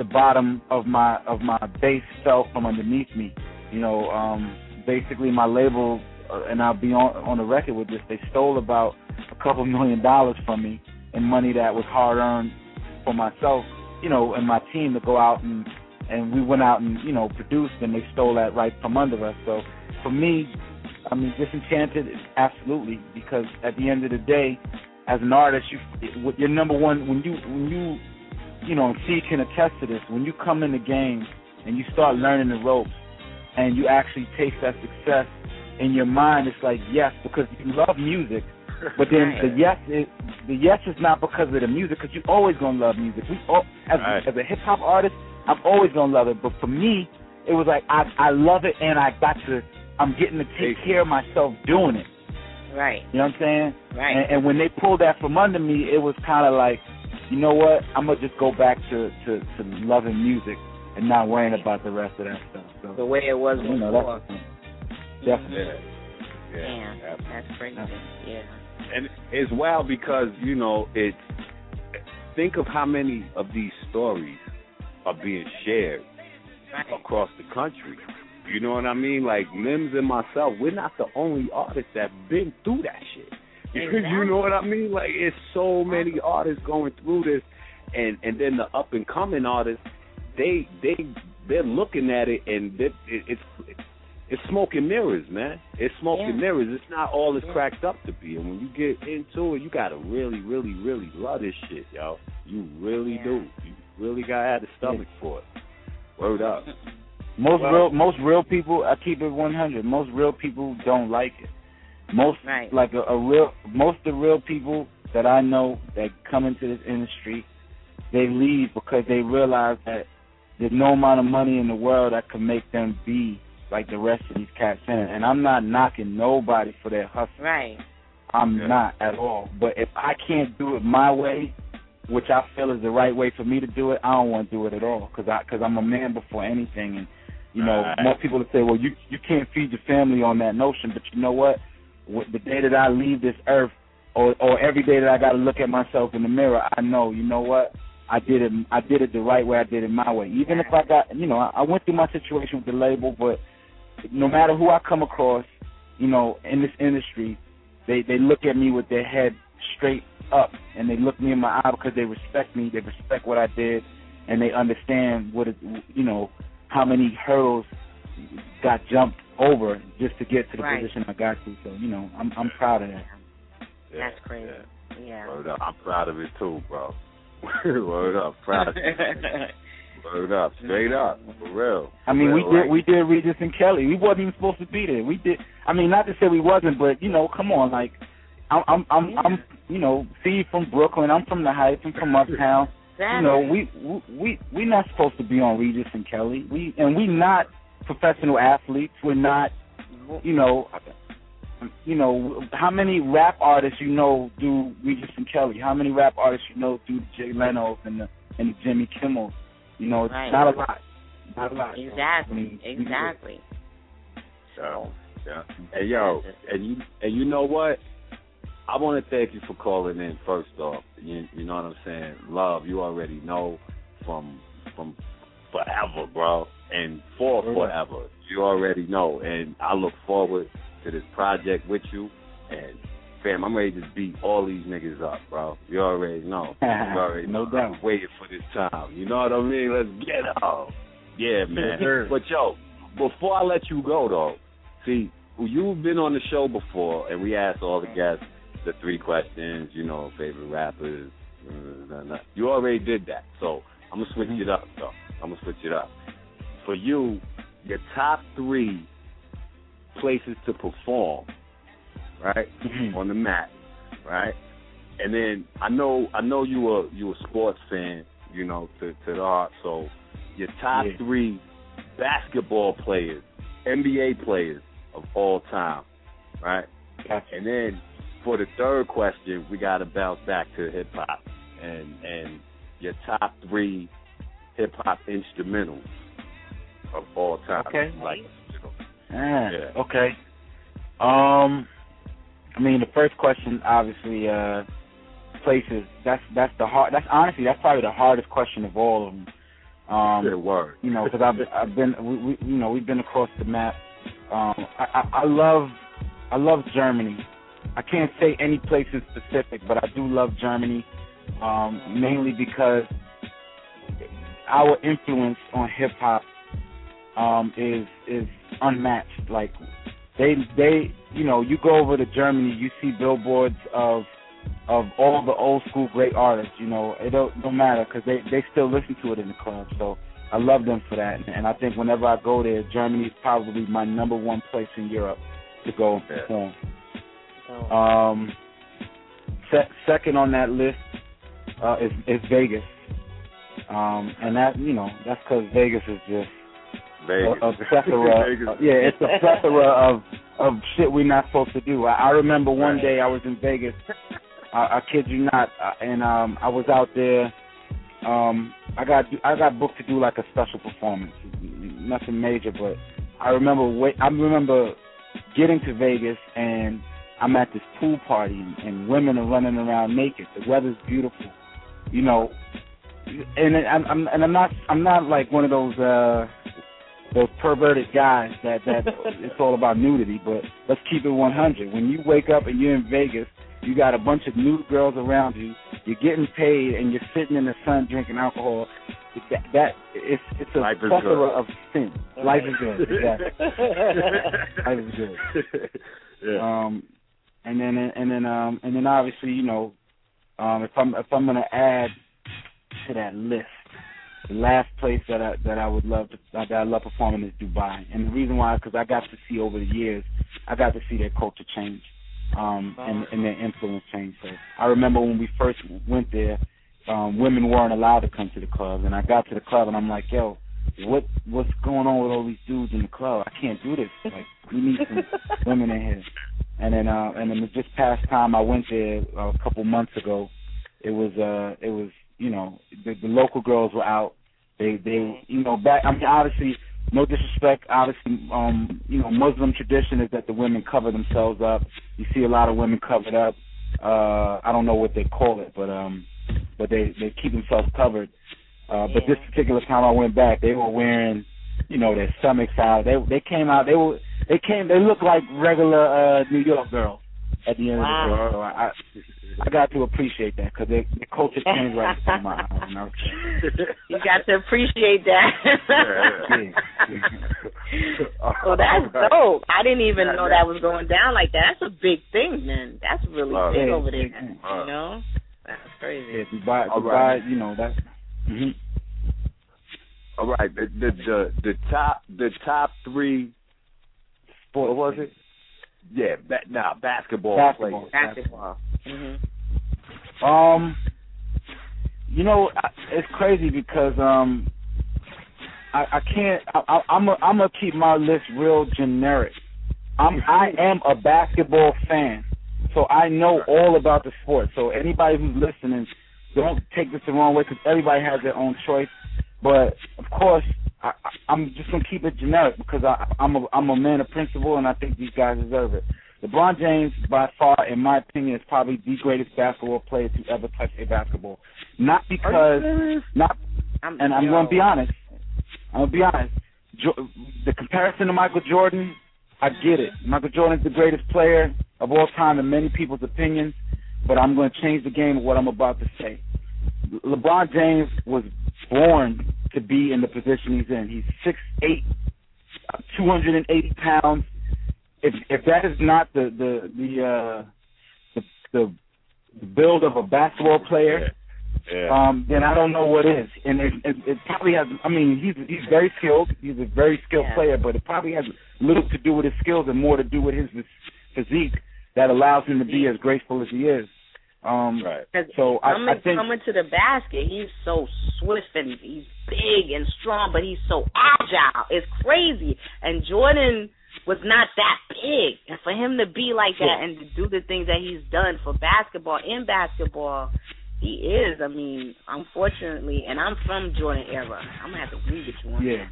the bottom of my of my base fell from underneath me. You know, um, basically my label, uh, and I'll be on on the record with this. They stole about a couple million dollars from me in money that was hard earned for myself, you know, and my team to go out and and we went out and you know produced, and they stole that right from under us. So for me, I mean, disenchanted, absolutely, because at the end of the day, as an artist, you your number one when you when you you know, Seed can attest to this. When you come in the game and you start learning the ropes, and you actually taste that success in your mind, it's like yes, because you love music. But then the yes is the yes is not because of the music, because you're always gonna love music. We all, as Right. as a hip hop artist, I'm always gonna love it. But for me, it was like I I love it, and I got to I'm getting to take care of myself doing it. Right. You know what I'm saying? Right. And, and when they pulled that from under me, it was kind of like, you know what? I'm gonna just go back to to to loving music and not worrying about the rest of that stuff. So The way it was you know, before. that's definitely. Damn, that's crazy. Yeah. and it's wild because you know it's think of how many of these stories are being shared across the country. You know what I mean? Like Mims and myself, we're not the only artists that've been through that shit. You, [LAUGHS] you know what I mean? Like it's so many artists going through this, and and then the up and coming artists, they they they're looking at it and they, it, it's it's smoke and mirrors, man. It's smoke and mirrors. It's not all it's cracked up to be. And when you get into it, you gotta really, really, really love this shit, yo. You really do. You really gotta have the stomach for it. Word up. [LAUGHS] Most Well- real most real people, I keep it 100. Most real people don't like it. Most Right. like a, a real most of the real people that I know that come into this industry, they leave because they realize that there's no amount of money in the world that can make them be like the rest of these cats in. It. And I'm not knocking nobody for their hustle. Right. I'm not at all. But if I can't do it my way, which I feel is the right way for me to do it, I don't want to do it at all because I because I'm a man before anything. And you know, Right. most people would say, well, you you can't feed your family on that notion. But you know what? The day that I leave this earth, or or every day that I got to look at myself in the mirror, I know, you know what? I did it. I did it the right way. I did it my way. Even if I got, you know, I, I went through my situation with the label, but no matter who I come across, you know, in this industry, they they look at me with their head straight up, and they look me in my eye because they respect me. They respect what I did, and they understand what it, you know, how many hurdles got jumped over just to get to the Right. position I got to. So you know, I'm I'm proud of that. That's crazy. Yeah. Word up. I'm proud of it too, bro. [LAUGHS] Word up. Proud of it. [LAUGHS] Word up, straight up, for real. I mean, we Real, did we did Regis and Kelly. We wasn't even supposed to be there. We did. I mean, not to say we wasn't, but you know, come on, like I'm I'm I'm, I'm you know, Seed from Brooklyn. I'm from the Heights. I'm from Uptown. You know, we we we we not supposed to be on Regis and Kelly. We and we not professional athletes. We're not, you know, you know how many rap artists you know do Regis and Kelly? How many rap artists you know do Jay Leno's and the and the Jimmy Kimmel? You know, it's Right. not a lot. Not a lot. I Exactly. mean, we do it. Exactly. So, yeah. Hey, yo, and you and you know what? I want to thank you for calling in. First off, you, you know what I'm saying. Love, you already know from from forever, bro, and for forever. You already know, and I look forward to this project with you. And fam, I'm ready to beat all these niggas up, bro. You already know. You [LAUGHS] already No know. doubt. I'm waiting for this time. You know what I mean? Let's get up. Yeah, man. Sure. But yo, before I let you go though, see, you've been on the show before, and we asked all the guests the three questions. You know, favorite rappers. Mm, nah. You already did that, so I'm gonna mm-hmm. switch it up. though. I'm gonna switch it up. For you, your top three places to perform, right, mm-hmm. on the mat, right, and then I know I know you were you a sports fan, you know, to to the heart. So your top Yeah. three basketball players, NBA players of all time, right? And then for the third question, we got to bounce back to hip hop and and your top three hip hop instrumentals of all time. Okay. Like, Ah, Yeah. Okay. Um, I mean, the first question, obviously, uh, places. That's that's the hard. That's honestly, that's probably the hardest question of all of them. Um, Good word. You know, because I've I've been, we, we, you know, we've been across the map. Um, I, I, I love, I love Germany. I can't say any places specific, but I do love Germany, um, mainly because our influence on hip hop um, is is unmatched. Like they they you know you go over to Germany, you see billboards of of all the old school great artists. You know it don't don't matter because they they still listen to it in the club. So I love them for that, and I think whenever I go there, Germany is probably my number one place in Europe to go and perform. Um, se- second on that list uh, is is Vegas, um, and that you know that's because Vegas is just Vegas. a, a plethora. [LAUGHS] Vegas. uh, yeah, it's a plethora of of shit we're not supposed to do. I, I remember one Right. day I was in Vegas. I, I kid you not, and um, I was out there. Um, I got I got booked to do like a special performance, nothing major, but I remember wait, I remember getting to Vegas and I'm at this pool party and, and women are running around naked. The weather's beautiful, you know, and I'm, I'm and I'm not I'm not like one of those uh those perverted guys that that [LAUGHS] it's all about nudity. But let's keep it 100. When you wake up and you're in Vegas, you got a bunch of nude girls around you. You're getting paid and you're sitting in the sun drinking alcohol. That, that it's it's a Life plethora of sin. Life is good. Exactly. [LAUGHS] Life is good. Um, and then and then um and then obviously you know, um if I'm if I'm gonna add to that list, the last place that I that I would love to that I love performing is Dubai, and the reason why is because I got to see over the years, I got to see their culture change, um and and their influence change. So I remember when we first went there, um women weren't allowed to come to the club, and I got to the club and I'm like, yo. What what's going on with all these dudes in the club? I can't do this. Like we need some [LAUGHS] women in here. And then uh and then this past time I went there uh, a couple months ago, it was uh it was you know the, the local girls were out. They they you know back I mean obviously no disrespect obviously um you know Muslim tradition is that the women cover themselves up. You see a lot of women covered up. Uh I don't know what they call it, but um but they they keep themselves covered. Uh but this particular time I went back, they were wearing you know their stomachs out. They they came out they were they came they looked like regular uh New York girls at the end Wow. of the day. So I I, I got to appreciate that because the culture changed right before my [LAUGHS] eyes. You know? You got to appreciate that. [LAUGHS] well, that's dope. I didn't even know that was going down like that. That's a big thing, man. That's really Uh, big yeah, over there. yeah. You know, that's crazy. Yeah, Dubai, Dubai, right. you know that's. hmm All right, the the the, the top the top three. What was it? Yeah, ba- nah, basketball, Basketball. players. Basketball. hmm Um, you know, it's crazy because um, I, I can't. I, I, I'm a, I'm gonna keep my list real generic. I'm I am a basketball fan, so I know all about the sport. So anybody who's listening, don't take this the wrong way because everybody has their own choice. But of course, I, I, I'm just gonna keep it generic because I, I'm a I'm a man of principle, and I think these guys deserve it. LeBron James, by far, in my opinion, is probably the greatest basketball player to ever touch a basketball. Not because, not, and I'm going to be honest. I'm going to be honest. Jo- the comparison to Michael Jordan, I get it. Michael Jordan's the greatest player of all time in many people's opinions, but I'm going to change the game of what I'm about to say. Le- LeBron James was born to be in the position he's in. He's six eight, uh, two hundred and eighty pounds. If if that is not the the the uh, the, the build of a basketball player, Yeah. um, then I don't know what is. And it, it, it probably has. I mean, he's he's very skilled. He's a very skilled Yeah. player, but it probably has little to do with his skills and more to do with his physique that allows him to be as graceful as he is. Um, right. So I, coming, I think coming to the basket, he's so swift and he's big and strong, but he's so agile. It's crazy. And Jordan was not that big, and for him to be like that and to do the things that he's done for basketball in basketball, he is. I mean, unfortunately, and I'm from Jordan era. I'm gonna have to agree with you on Yeah.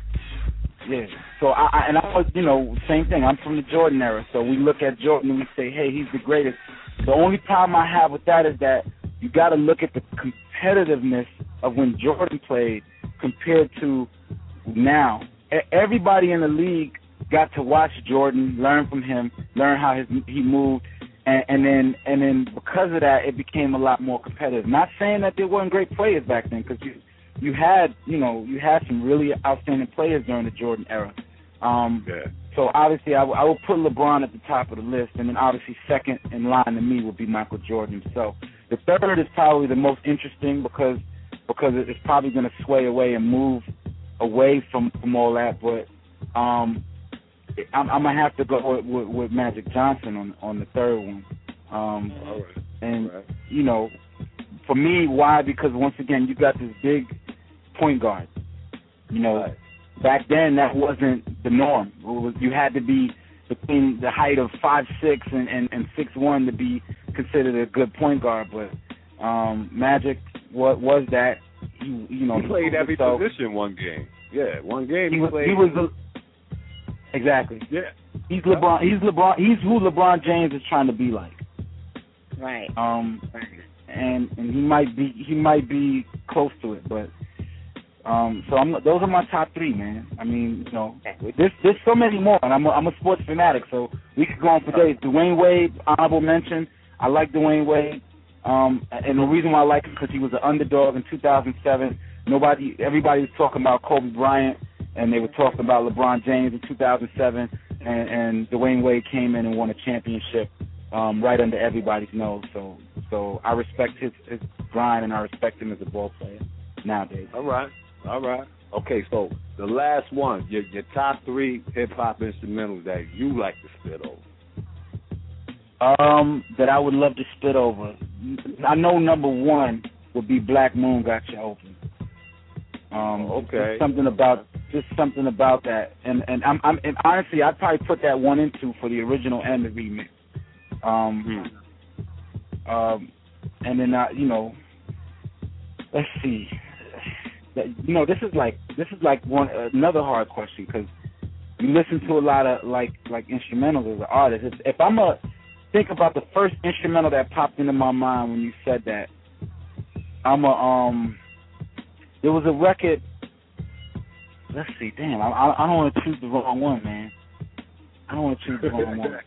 Yeah. So I, I and I was, you know, same thing. I'm from the Jordan era, so we look at Jordan and we say, hey, he's the greatest. The only problem I have with that is that you got to look at the competitiveness of when Jordan played compared to now. Everybody in the league got to watch Jordan, learn from him, learn how his he moved, and, and then and then because of that, it became a lot more competitive. Not saying that there weren't great players back then, because you you had you know you had some really outstanding players during the Jordan era. Um, Yeah. so obviously, I, w- I would put LeBron at the top of the list, and then obviously second in line to me would be Michael Jordan himself. The third is probably the most interesting because because it's probably going to sway away and move away from from all that. But um, I'm, I'm gonna have to go with, with, with Magic Johnson on on the third one. Um, All right. and you know, for me, why? Because once again, you got this big point guard. You know, back then that wasn't the norm. Was, you had to be between the height of five six and and, and six one to be considered a good point guard. But um Magic, what was that? He, you know, He played every himself. position one game. Yeah, one game He was, played. he was the, exactly. Yeah. He's LeBron. He's LeBron. He's who LeBron James is trying to be like. Right. Um, and and he might be he might be close to it, but um, so I'm those are my top three, man. I mean, you know, there's there's so many more, and I'm a, I'm a sports fanatic, so we could go on for days. Dwyane Wade, honorable mention. I like Dwyane Wade, um, and the reason why I like him because he was an underdog in 2007. Nobody, everybody was talking about Kobe Bryant, and they were talking about LeBron James in 2007, and, and Dwyane Wade came in and won a championship um, right under everybody's nose. So, so I respect his his grind, and I respect him as a ball player nowadays. All right. All right. Okay, so the last one, your your top three hip hop instrumentals that you like to spit over. Um, that I would love to spit over. I know number one would be Black Moon Got You Open. Um, Okay. just something about just something about that, and and I'm, I'm and honestly, I'd probably put that one into for the original and the remix. Um, um, and then I, you know, let's see. You know, this is like this is like one another hard question because you listen to a lot of like like instrumentals as an artist. If, if I'm a think about the first instrumental that popped into my mind when you said that, I'm a um. There was a record. Let's see. Damn, I I, I don't want to choose the wrong one, man. I don't want to choose the wrong one. [LAUGHS]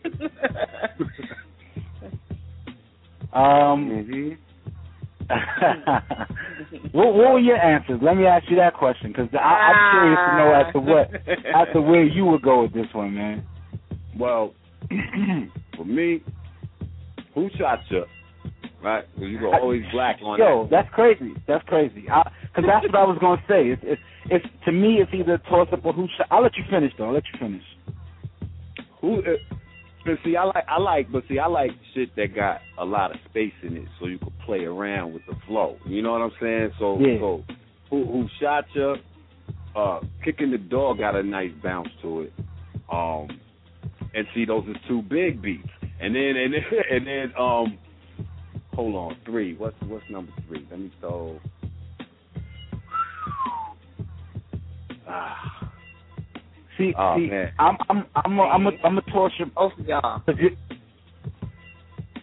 Um, [LAUGHS] what, what were your answers? Let me ask you that question because I'm curious to know as to what, as to where you would go with this one, man. Well, [CLEARS THROAT] for me, who shot you? Right? So you go always black on Yo, that. that's crazy. That's crazy. Because that's what I was gonna say. It's, it's, it's to me, it's either toss up or who shot. I'll let you finish though. I'll let you finish. Who? Uh, see, I like, I like, but see, I like shit that got a lot of space in it, so you could play around with the flow. You know what I'm saying? So, Yeah. so who, who shot you? Uh, kicking the door got a nice bounce to it. Um, and see, those are two big beats. And then, and then, [LAUGHS] and then, um, hold on, three. What's what's number three? Let me throw. Ah. See, Oh, see, man. I'm, I'm, I'm, a, I'm, a, I'm a your both of y'all. Cause you,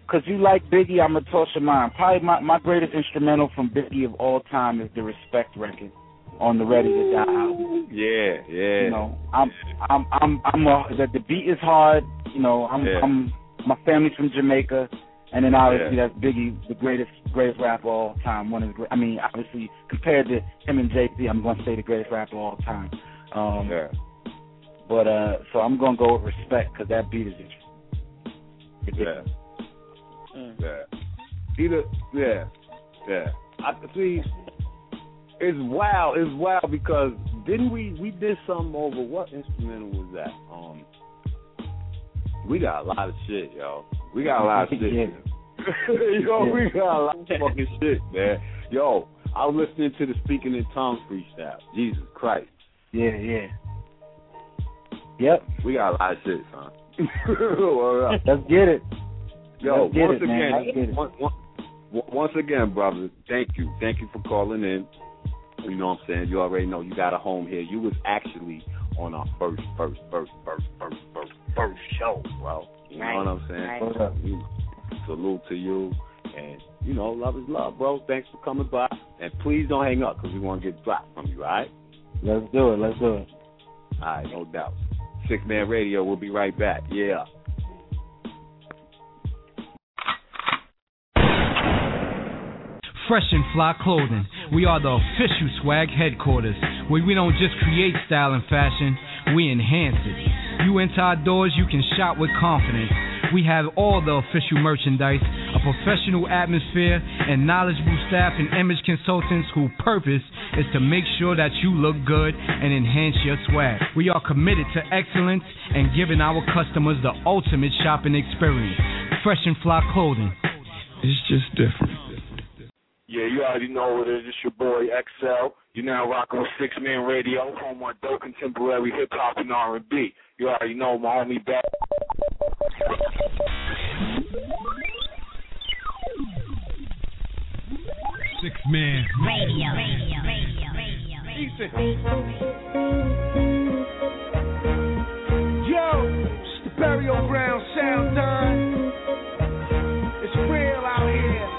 cause you like Biggie, I'm a toss your mind. Probably my, my greatest instrumental from Biggie of all time is the Respect record on the Ready to Die album. Yeah, yeah. You know, I'm, I'm, I'm, I'm a, the, the beat is hard. You know, I'm, Yeah. I'm, my family's from Jamaica, and then obviously Yeah. that's Biggie, the greatest, greatest rapper of all time. One of the, great, I mean, obviously compared to him and Jay Z, I'm gonna say the greatest rapper of all time. Um, Yeah. But uh, so I'm gonna go with Respect because that beat is Yeah. Yeah. Either yeah. Yeah. I see it's wild, it's wild because didn't we we did something over what instrumental was that? Um we got a lot of shit, yo. We got a lot of [LAUGHS] shit. [LAUGHS] Yo, Yeah. we got a lot of fucking shit, man. Yo, I was listening to the Speaking in Tongues freestyle. Jesus Christ. Yeah, yeah. Yep. We got a lot of shit, son. [LAUGHS] Let's get it. Yo, Let's get once it, again, Let's get it. Once, once, once again, brother, thank you. Thank you for calling in. You know what I'm saying? You already know you got a home here. You was actually on our first, first, first, first, first, first, first show, bro. You know what I'm saying? Right. What's? You- Salute to you. And, you know, love is love, bro. Thanks for coming by. And please don't hang up because we want to get dropped from you, all right? Let's do it. Let's do it. All right, no doubt. Sixth Man Radio, we'll be right back. Yeah. Fresh and Fly Clothing. We are the official swag headquarters where we don't just create style and fashion, we enhance it. You enter our doors, you can shop with confidence. We have all the official merchandise, a professional atmosphere, and knowledgeable staff and image consultants whose purpose is to make sure that you look good and enhance your swag. We are committed to excellence and giving our customers the ultimate shopping experience. Fresh and Fly Clothing. It's just different. Yeah, you already know what it is. It's your boy XL. You're now rocking with Sixth Man Radio, home on dope contemporary hip hop and R&B. You already know my homie back. Sixth man. Radio, radio, radio, radio, radio. Yo, it's the burial ground sound done. It's real out here.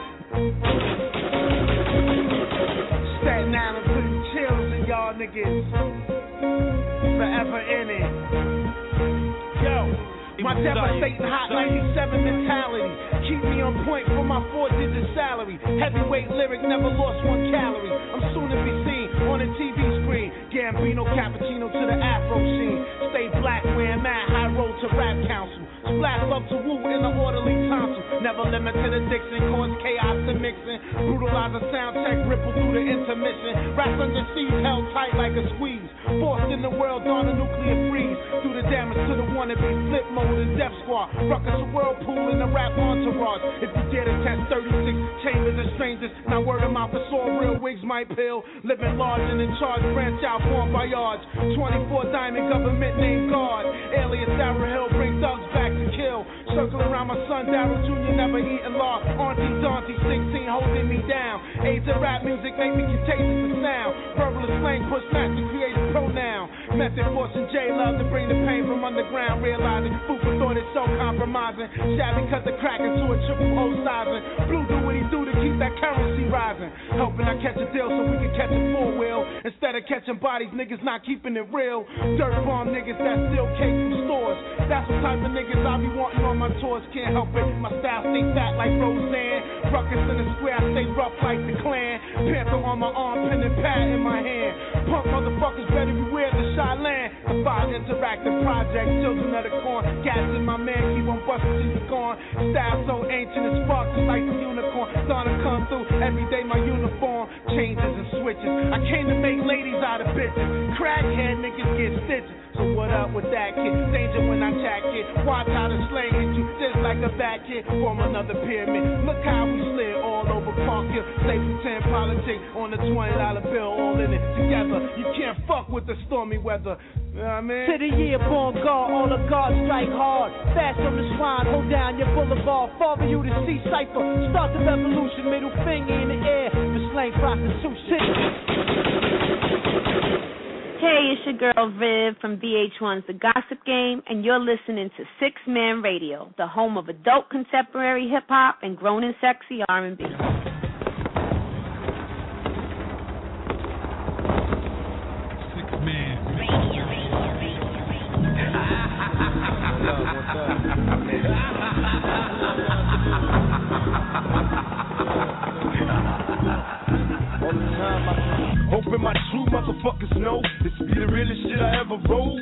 Staten Island putting chills in y'all niggas. Forever in it. My devastating hot 97 mentality. Keep me on point for my four digit salary. Heavyweight lyric, never lost one calorie. I'm soon to be seen on a TV screen. Gambino cappuccino to the afro scene. Stay black, wearing mad high road to rap council. Splash love to woo in the orderly tonsil. Never limit to the Dixon, cause chaos and mixing. Brutalize the sound check, ripple through the intermission. Rats under siege, held tight like a squeeze. Forced in the world on a nuclear freeze. Do the damage to the wannabe flip mode and death squad. Ruckus a whirlpool in the rap entourage. If you dare to test 36 chambers of strangers, now word of mouth, all real wigs might pill. Living large and in charge, branch out, form by yards. 24 diamond government named guard. Alias Darrell Hill, bring thugs back to kill. Circle around my son Darrell Jr. never eating law. Auntie Dante 16 holding me down. Aids of rap music make me contagious to sound. Verbalist slang push back to create a pronoun. Method forcing J love to bring the pain from underground. Realizing food for thought is so compromising. Shabby cut the crack into a triple O sizing. Blue do what he do to keep that currency rising. Hoping I catch a deal so we can catch a four wheel. Instead of catching bodies, niggas not keeping it real. Dirt bomb niggas that steal cake from stores. That's the type of niggas I be wanting on my tours. Can't help it. My style stay fat like Roseanne. Ruckus in the square, I stay rough like the clan. Panther on my arm, pen and pad in my hand. Punk motherfuckers better beware the shy land. The five interactive project, children of the corn. Cats in my man, keep on busting till you gone. Style so ancient, it's sparks just like the unicorn. to come through. Every day my uniform changes and switches. I came to make ladies out of bitches. Crackhead niggas get stitches. So what up with that kid? Danger when I jack it. Watch how the slang hit you just like a back hit. Form another pyramid. Look how we slid Park Hill. Stay pretend politics on the twenty dollar bill, all in it together. You can't fuck with the stormy weather. You know what I mean? To the year born guard, all the guards strike hard. Fast on the swine, hold down your boulevard. Father you to see cipher. Start the revolution, middle finger in the air. For slang prostitution. Hey, it's your girl Viv from VH1's The Gossip Game, and you're listening to Sixth Man Radio, the home of adult contemporary hip hop and grown and sexy R&B. My true motherfuckers know this be the realest shit I ever wrote.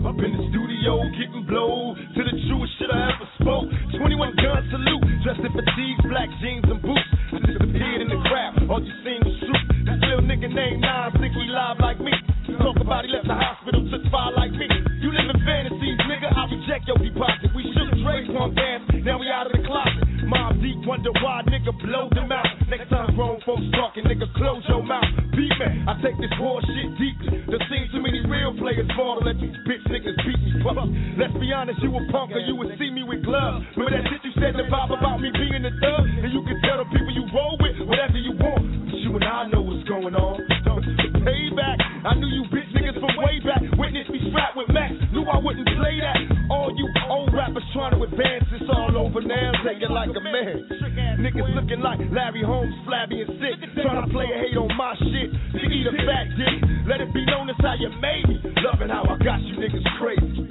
Up in the studio, getting blow to the truest shit I ever spoke. 21 gun salute, dressed in fatigues, black jeans and boots. Disappeared in the crowd, all you seen was shoot. This little nigga named Nas think he live like me. Talk about he left the hospital, took fire like me. You live in fantasies, nigga. I reject your deposit. We shook Dre's one dance, now we out of the closet. Mobb Deep, wonder why nigga blow them out. Next time grown folks talking, nigga, close your mouth. Beat me, I take this war shit deeply. There seen too many real players fall to let these bitch niggas beat me. Fuck. Let's be honest, you a punk or you would see me with gloves. Remember that shit you said in vibe about me being a thug? And you can tell the people you roll with whatever you want. But you and I know going on. I knew you bitch niggas from way back. Witness me strapped with Max, knew I wouldn't play that. All you old rappers trying to advance, it's all over now. Take it like a man. Niggas looking like Larry Holmes, flabby and sick. Trying to play a hate on my shit. You eat a fat dick. Let it be known as how you made me. Loving how I got you niggas crazy.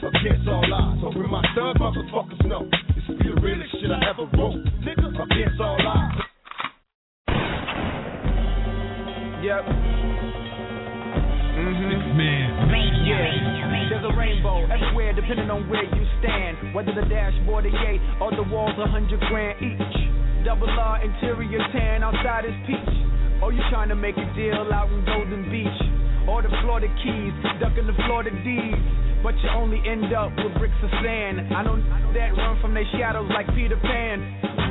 Against all odds, hoping my thug motherfuckers know. This be the realest shit I ever wrote. Against all odds. Yep. Mm-hmm. Man. Yeah. There's a rainbow everywhere depending on where you stand. Whether the dashboard or yay or the walls a hundred grand each. Double R interior tan outside is peach. Or you trying to make a deal out in Golden Beach. Or the Florida Keys, ducking the Florida D's. But you only end up with bricks of sand. I know that run from their shadows like Peter Pan.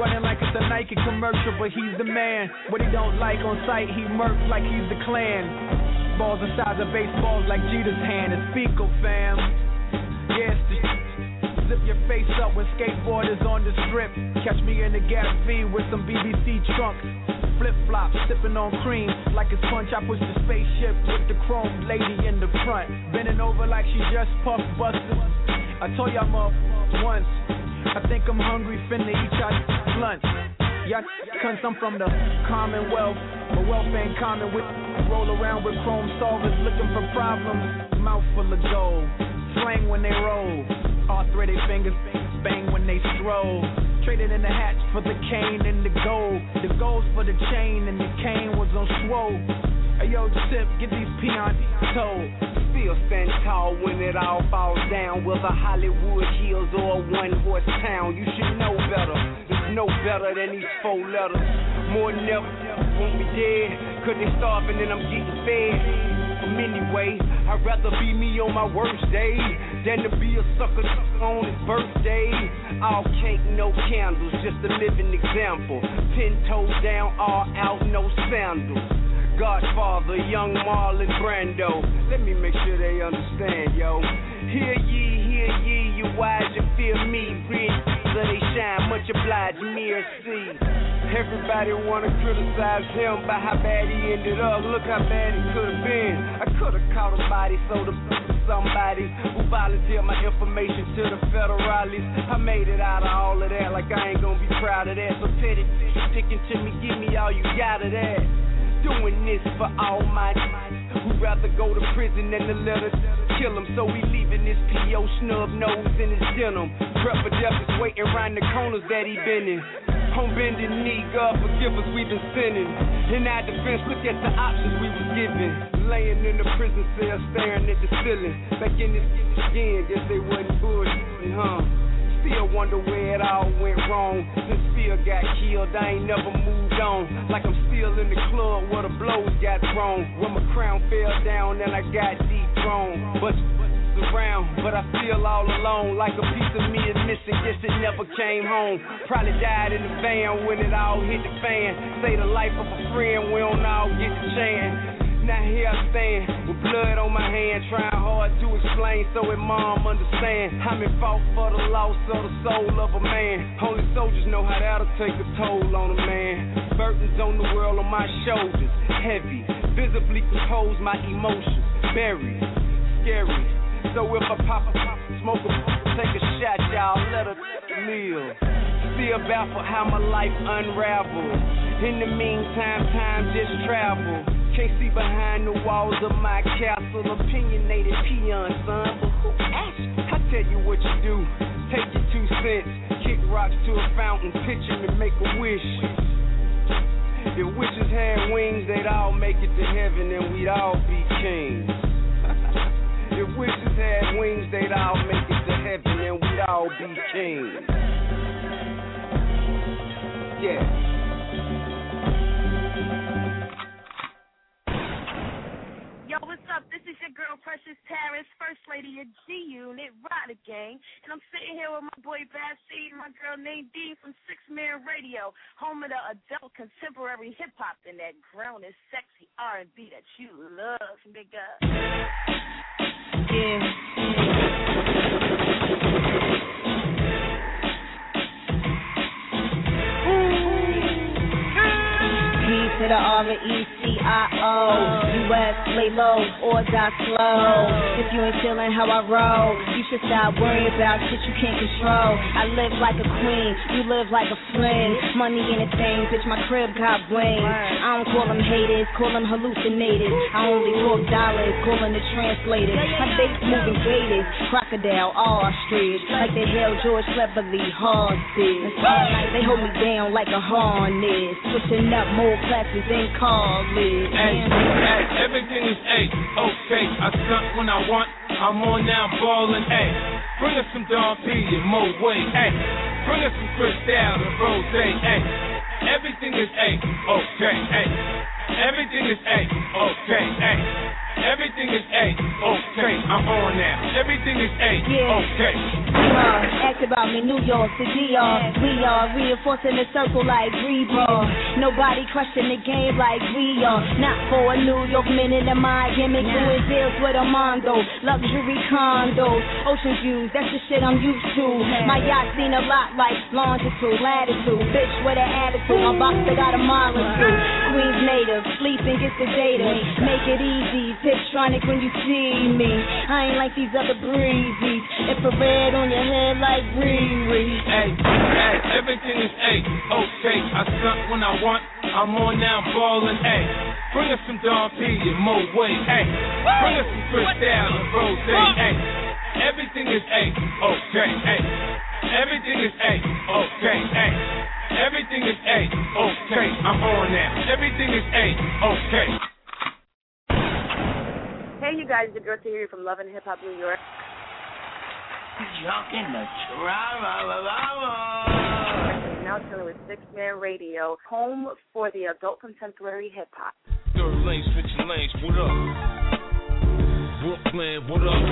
Running like it's a Nike commercial, but he's the man. What he don't like on sight, he murks like he's the clan. Balls the size of baseballs like Jeter's hand. It's fecal, fam. Yes, zip your face up when skateboarders on the strip. Catch me in the Gap V with some BBC trunk. Flip flops, sipping on cream like it's punch. I push the spaceship with the chrome lady in the front, bending over like she just puff busted. I told y'all motherfuckers once. I think I'm hungry, finna eat y'all lunch. Cunts, I'm from the Commonwealth. My wealth ain't common with roll around with chrome solvers looking for problems. Mouth full of gold, slang when they roll. Arthritic fingers bang when they stroll. Traded in the hats for the cane and the gold. The gold's for the chain and the cane was on swole. Hey yo, Tip, get these peons told. Still stand tall when it all falls down. Whether Hollywood Hills or one horse town, you should know better. It's no better than these four letters. More than ever, want me dead. Cause they starving and I'm getting fed. Um, anyway, I'd rather be me on my worst day than to be a sucker on his birthday. All cake, no candles, just a living example. Ten toes down, all out, no sandals. Godfather, young Marlon Brando. Let me make sure they understand, yo. Hear ye, hear ye, you wise and fear me. Read so they shine, much obliged, mercy. Everybody wanna criticize him by how bad he ended up. Look how bad it could have been. I could have caught a body, sold a to somebody who volunteered my information to the federales. I made it out of all of that, like I ain't gonna be proud of that. So petty, sticking to me, give me all you got of that. Doing this for my who'd rather go to prison than to let us kill him. So we leaving this P.O. snub nose in his denim. Prep for death is waiting around the corners that he been in. On bending knee, God forgive us, we've been sinning. In our defense, look at the options we was given. Laying in the prison cell, staring at the ceiling. Back in this again, guess they wasn't bullshitting, huh? Still wonder where it all went wrong. Since Phil got killed, I ain't never moved on. Like I'm still in the club where the blows got thrown. When my crown fell down and I got dethroned. But around, but I feel all alone. Like a piece of me is missing, guess it never came home. Probably died in the van when it all hit the fan. Say the life of a friend, we don't all get the chance. Now here I stand with blood on my hand, trying hard to explain so it mom understand. I'm in fault for the loss of the soul of a man. Only soldiers know how that'll take a toll on a man. Burdens on the world on my shoulders, heavy, visibly compose my emotions, buried, scary. So if I pop a pop, smoke a take a shot, y'all let her live. Still baffled how my life unraveled. In the meantime, time just travel. Can't see behind the walls of my castle. Opinionated peon, son. But who asked? I tell you what you do. Take your two cents. Kick rocks to a fountain. Pitch 'em and make a wish. If wishes had wings, they'd all make it to heaven and we'd all be kings. [LAUGHS] if wishes had wings, they'd all make it to heaven and we'd all be kings. Yeah. Yo, what's up? This is your girl Precious Paris, First Lady of G Unit, Rider Gang, and I'm sitting here with my boy Bad Seed, my girl Nadine from Sixth Man Radio, home of the adult contemporary hip hop and that grown and sexy R&B that you love, nigga. Yeah. P to the R E I O. U.S. lay low or die slow. If you ain't feeling how I roll, you should stop worrying about shit you can't control. I live like a queen, you live like a friend. Money and a thing, bitch. My crib got wings. I don't call them haters, call them hallucinators. I only talk dollars, calling the translators. My dates moving gated, crocodile, ostrich, like they held George Cleverley hostage. They hold me down like a harness, switching up more classes in college. Hey, hey, everything is A, okay. I stunt when I want, I'm on now ballin', A. Bring us some Don P and Mo Way, A. Bring us some Cristal and Rose, A. Everything is A, okay, A. Everything is A, okay, A. Everything is A, okay. I'm on now. Everything is A, okay. Uh, ask about me, New York, the DR. We are reinforcing the circle like rebar. Nobody question the game like we are. Not for a New York minute of my gimmick. Doing deals with a Mondo. Luxury condos. Ocean views, that's the shit I'm used to. My yacht seen a lot like longitude, latitude. Bitch with an attitude. My boxer got a molecule. Queens native, sleeping gets the data. Make it easy. Tiptronic when you see me. I ain't like these other breezies. Infrared on your head like Riri. Hey, hey, everything is A, okay. I stunt when I want, I'm on now ballin', A. Bring us some Don P and Mo Way, A. Bring us some Cristal and Rose, A. Everything is A, okay, A. Everything is A, okay, A. Everything is A, okay. I'm on now. Everything is A, okay. Hey, you guys, the girl to hear you from Love and Hip Hop New York. Talking the drama, Now chilling with Sixth Man Radio, home for the adult contemporary hip hop. Third lane, switching lanes, what up? Brooklyn, what up?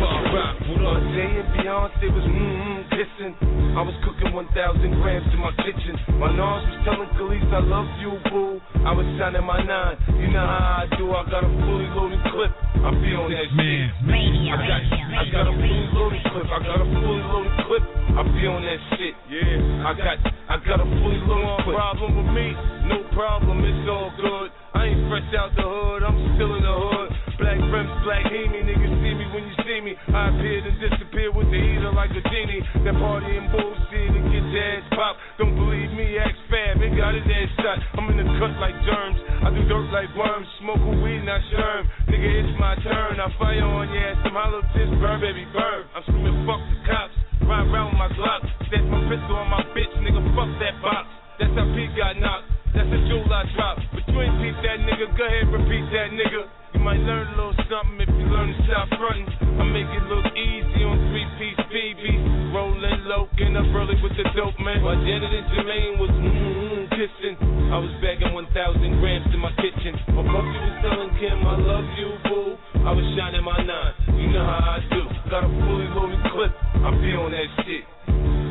Far rock, what up? Jay and Beyonce was mmm kissing. I was cooking 1,000 grams in my kitchen. My nose was telling Khalees I love you, boo. I was shining my nine. You know how I do. I got a fully loaded clip. I be on that shit. Man, I got, I got a fully loaded clip. I got a fully loaded clip. I be on that shit. Yeah. I got, I got a fully loaded clip. Problem with me? No problem. It's all good. I ain't fresh out the hood. I'm still in the hood. Black rims, black Hemi, niggas see me when you see me. I appear and disappear with the heater like a genie. That party and bullshit and get your ass popped. Don't believe me, ask Fab, it got his ass shot. I'm in the cut like germs. I do dirt like worms. Smoke a weed, not sherm. Nigga, it's my turn. I fire on your ass. Some hollow tips, burn, baby, burn. I'm screaming, fuck the cops. Ride around with my Glock. That's my pistol on my bitch, nigga, fuck that box. That's how Pete got knocked. That's the jewel I dropped. Between teeth, that nigga, go ahead, repeat that nigga might learn a little something if you learn to stop fronting. I make it look easy on three piece BB. Rolling low, getting up early with the dope, man. My Janet and Jermaine was mmm, kissing. I was begging 1,000 grams in my kitchen. My puppy was telling Kim, I love you, boo. I was shining my nine, you know how I do. Got a fully loaded clip, I be on that shit.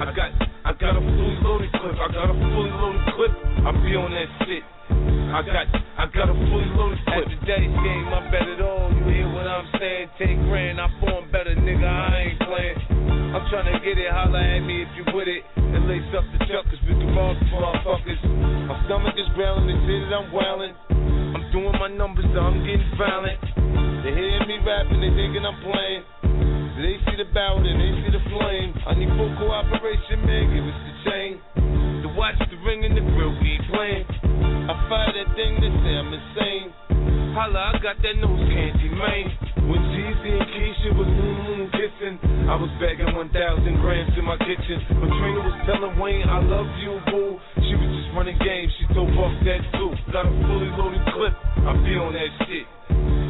I got, I got a fully loaded clip, I got a fully loaded clip. I be on that shit. I got, I got a fully loaded clip. At today's game, I bet it all. You hear what I'm saying? Take grand, I form better, nigga. I ain't playing. I'm trying to get it. Holla at me if you with it. And lace up the chuck, cause we can ball some motherfuckers. My stomach is growling. They that I'm wailing. I'm doing my numbers, so I'm getting violent. They hear me rapping, they thinking I'm playing. They see the barrel and they see the flame. I need full cooperation, man. Give us the chain. The watch, the ring, and the grill, we ain't playing. I fire that thing, they say I'm insane. Holla, I got that nose candy, man. When Jeezy and Keisha was mm kissing, I was bagging 1,000 grams in my kitchen. When Trina was telling Wayne, I love you, boo. She was just running games, she told Buck that too. Got a fully loaded clip, I be on that shit.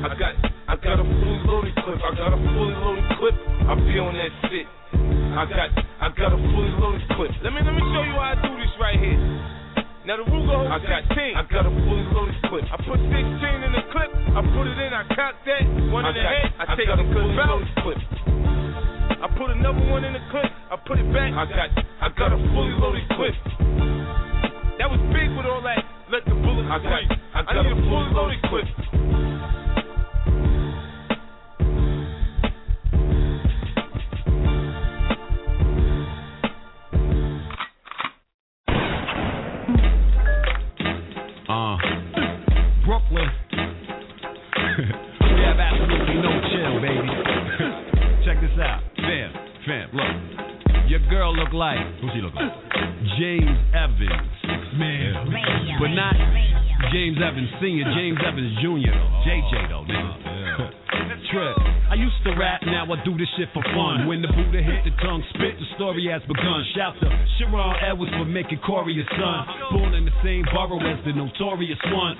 I got, I got a fully loaded clip. I got a fully loaded clip. I be on that shit. I got, I got a fully loaded clip. Let me, let me show you how I do this right here. Now the Ruger holds I got, 16. I got a fully loaded clip. I put 16 in the clip. I put it in. I count that. One in the head. I, I take a fully loaded clip. I put another one in the clip. I put it back. I got, I got a fully loaded clip. That was big with all that. Let the bullets I got, Evans has begun. Shout to Sharon Edwards for making Corey a son. Born in the same borough as the notorious one.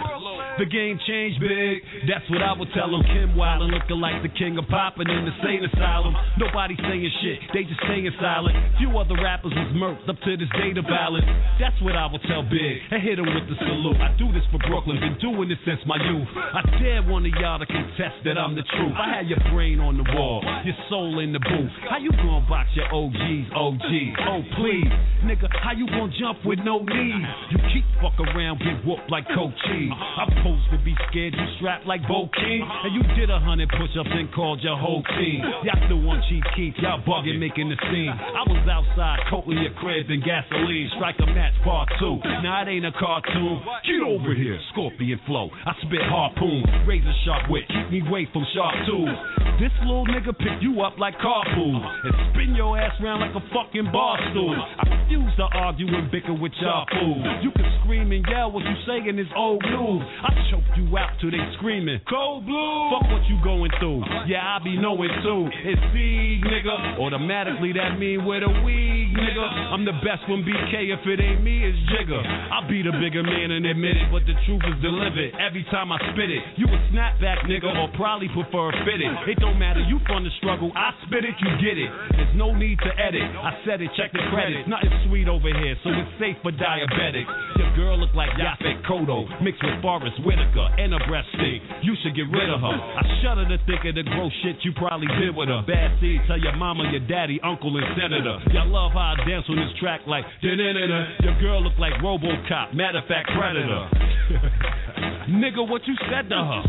The game changed big, that's what I would tell him. Kim Wilder looking like the king of popping in the sane asylum. Nobody saying shit, they just staying silent. Few other rappers was murked up to this day to balance. That's what I would tell Big and hit him with the salute. I do this for Brooklyn, been doing this since my youth. I dare one of y'all to contest that I'm the truth. I had your brain on the wall, your soul in the booth. How you gonna box your OGs, Oh please, nigga, how you gonna jump with no knees? You keep fuck around, get whooped like Coach Cheese. I'm supposed to be scared, you strapped like Bo King, and you did a hundred push-ups and called your whole team. Y'all still want Chief Keef, y'all bugging, making the scene. I was outside, coating your crib in gasoline. Strike a match, part two. Now it ain't a cartoon. Get over here, scorpion flow. I spit harpoon, razor sharp wit, keep me away from sharp tools. This little nigga pick you up like carpool and spin your ass around like a fucking bar stool. I refuse to argue and bicker with y'all fools. You can scream and yell what you saying is old news. I choke you out till they screaming. Cold blue. Fuck what you going through. Yeah, I be knowing too. It's Sieg, nigga. Automatically that mean with a weed, nigga. I'm the best one BK. If it ain't me, it's Jigger. I'll be the bigger man and admit it, but the truth is delivered every time I spit it. You a snapback nigga or probably prefer a fit it. Don't matter, you from the struggle. I spit it, you get it. There's no need to edit. I said it, check the credits. Nothing sweet over here, so it's safe for diabetics. Your girl look like Yaphet Kotto mixed with Forest Whitaker and a breast stink. You should get rid of her. I shudder to think of the gross shit you probably did with her. Bad seed, tell your mama, your daddy, uncle, and senator. Y'all love how I dance on this track like da-da-da-da. Your girl look like Robocop, matter of fact, Predator. [LAUGHS] Nigga, what you said to her?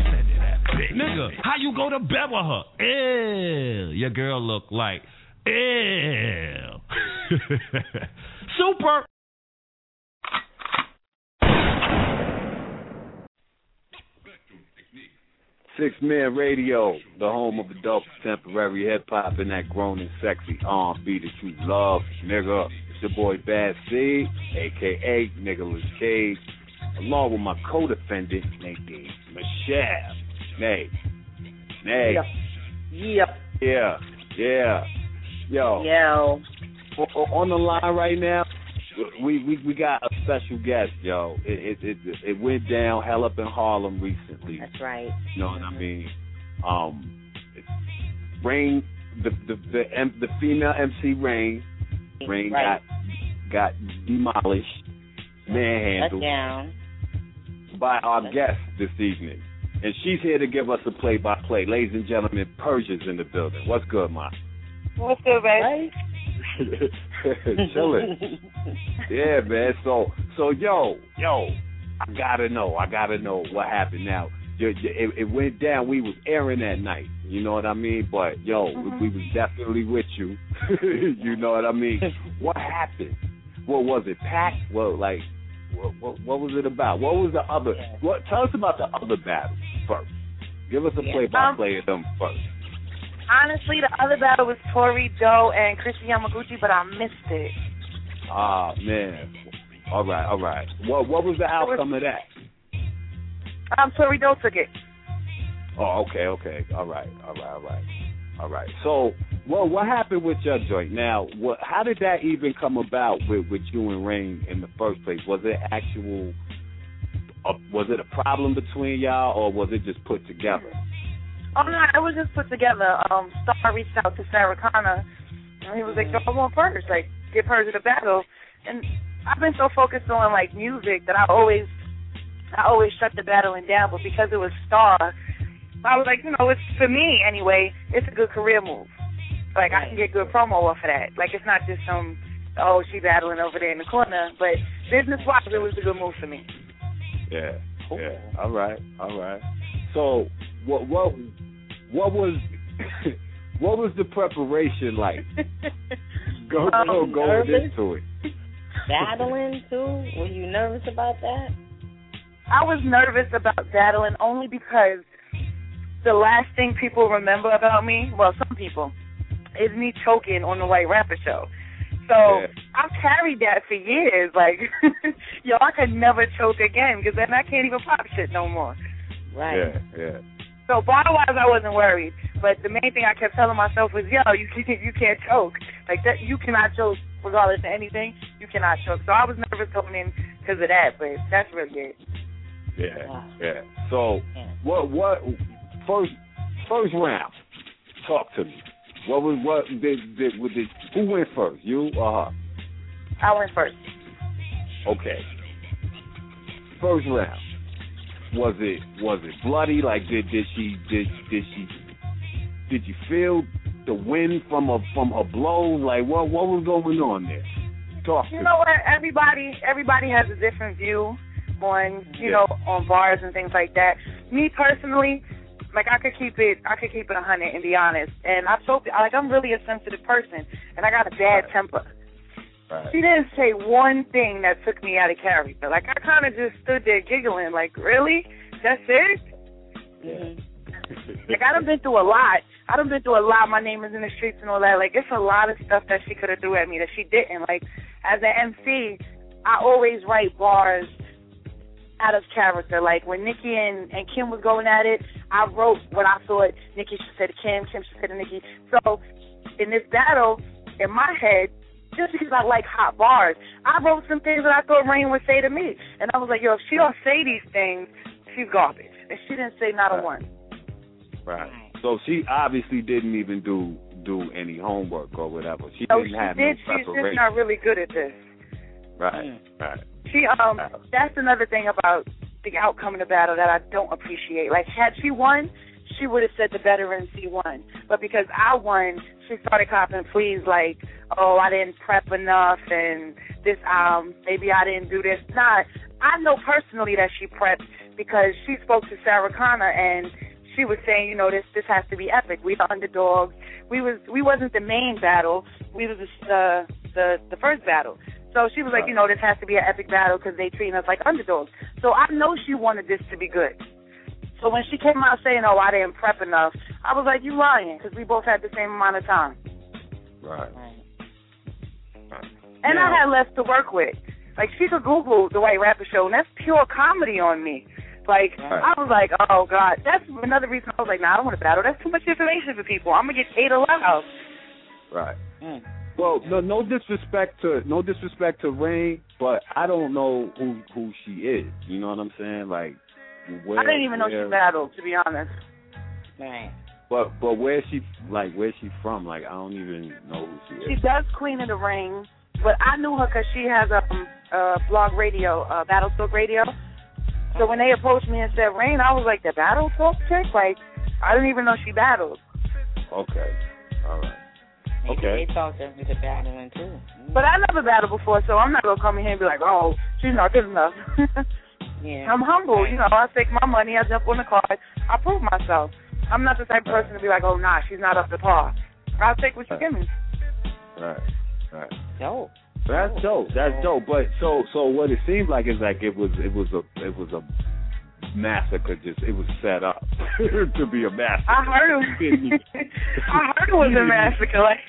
Nigga, how you go to bed with her? Ew. Your girl look like ew. [LAUGHS] Super. Sixth Man Radio, the home of adult contemporary hip hop and that grown and sexy R&B that you love, nigga. It's your boy Bad Seed, aka Nicolas Cage, along with my co-defendant Nadine Michel. Nay, Nay, Yep. yeah, yeah, yo, Yo. On the line right now. We, we we got a special guest, yo. It it it, it went down hell up in Harlem recently. That's right. You know what I mean? Um, Rain, the the the, M, the female MC Rain, Rain Right. got demolished, manhandled down. by our guest this evening. And she's here to give us a play by play. Ladies and gentlemen, Persia's in the building. What's good, Ma? What's good, babe? Chilling. yeah, man. So, so yo, yo, I gotta know. I gotta know what happened. Now, you- you- it, it went down. We was airing that night. You know what I mean? But yo, Mhm. we was definitely with you. [LAUGHS] you know what I mean? [LAUGHS] What happened? What was it? Packed? Well, like, what, what, what was it about? What was the other? What? Tell us about the other battles first. Give us a play by play of them first. Honestly, the other battle was Tori Joe and Chrissy Yamaguchi, but I missed it. Ah man. All right, all right. What what was the outcome of that? Um, Tori Joe took it. Oh, okay, okay. All right, all right, all right, all right. So, well, what happened with your joint? Now, what? How did that even come about with with you and Rain in the first place? Was it actual? Uh, was it a problem between y'all, or was it just put together? Oh no, it was just put together. Um, Star reached out to Sarah Connor, and he was like, "Yo, I want Purge, like, get Purge to the battle." And I've been so focused on like music that I always, I always shut the battling down. But because it was Star, I was like, you know, it's for me anyway. It's a good career move. Like I can get good promo off of that. Like it's not just some, oh, she battling over there in the corner. But business wise, it was a good move for me. Yeah, yeah. All right, all right. So, what what what was [COUGHS] what was the preparation like? [LAUGHS] Go go Um, going nervous? into it. Battling too? Were you nervous about that? I was nervous about battling only because the last thing people remember about me, well, some people, is me choking on the White Rapper show. So I've carried that for years. Like, yo, I could never choke again because then I can't even pop shit no more. Right. Yeah, yeah. So bar wise, I wasn't worried. But the main thing I kept telling myself was, yo, you can't, you can't choke. Like that, you cannot choke regardless of anything. You cannot choke. So I was nervous going in because of that. But that's really it. Yeah, yeah. So, what what first first round? Talk to me. What was what did did, did, did who went first? You or her? I went first. Okay. First round. Was it was it bloody? Like did did she did did she did you feel the wind from a from a blow? Like what what was going on there? Talk You me. know what? Everybody everybody has a different view on you know on bars and things like that. Me personally, like I could keep it I could keep it a hundred and be honest. And I've told like I'm really a sensitive person and I got a bad temper. Right. She didn't say one thing that took me out of character. Like I kind of just stood there giggling. Like really? That's it? Yeah. Like I done been through a lot. I done been through a lot. My name is in the streets and all that. Like it's a lot of stuff that she could have threw at me that she didn't. Like as an MC, I always write bars out of character. Like when Nikki and, and Kim was going at it, I wrote what I thought Nikki should say to Kim, Kim should say to Nikki. So in this battle, in my head, just because I like hot bars, I wrote some things that I thought Rain would say to me. And I was like, yo, if she don't say these things, she's garbage. And she didn't say not a one. Right. So she obviously didn't even do do any homework or whatever. She So didn't she have did. no She's just not really good at this. Right. Right. She um that's another thing about the outcome of the battle that I don't appreciate. Like had she won, she would have said the better MC won. But because I won, she started copping pleas like, Oh, I didn't prep enough and this um maybe I didn't do this. Nah, I know personally that she prepped because she spoke to Sarah Connor and she was saying, you know, this this has to be epic. We the underdogs. We was we wasn't the main battle. We was the the the first battle. So she was like, you know, this has to be an epic battle because they treating us like underdogs. So I know she wanted this to be good. So when she came out saying, "Oh, I didn't prep enough," I was like, "You lying?" Because we both had the same amount of time, Right. and I had less to work with. Like she could Google the White Rapper Show, and that's pure comedy on me. Like Right. I was like, "Oh God," that's another reason I was like, "Nah, I don't want to battle. That's too much information for people. I'm gonna get ate alive." Right. Mm. Well, no, no disrespect to no disrespect to Rain, but I don't know who who she is. You know what I'm saying? Like, where, I didn't even know she battled, to be honest. Right. But but where's she like? Where's she from? Like, I don't even know who she is. She does Queen of the Ring, but I knew her because she has a um, uh, blog radio, uh, Battle Talk Radio. So when they approached me and said Rain, I was like, the Battle Talk chick? Like, I didn't even know she battled. Okay. All right. Maybe Okay. they talked her into battling too. But I never battled before, so I'm not gonna come in here and be like, oh, she's not good enough. [LAUGHS] Yeah. I'm humble, you know. I take my money, I jump on the card, I prove myself. I'm not the type of person to be like, oh, nah, she's not up to par. I'll take what you give me. Right. Right. Dope. That's dope. That's dope. But so so what it seems like is like it was it was a it was a massacre. Just it was set up [LAUGHS] to be a massacre. I heard it. was [LAUGHS] I heard it was a [LAUGHS] massacre. Like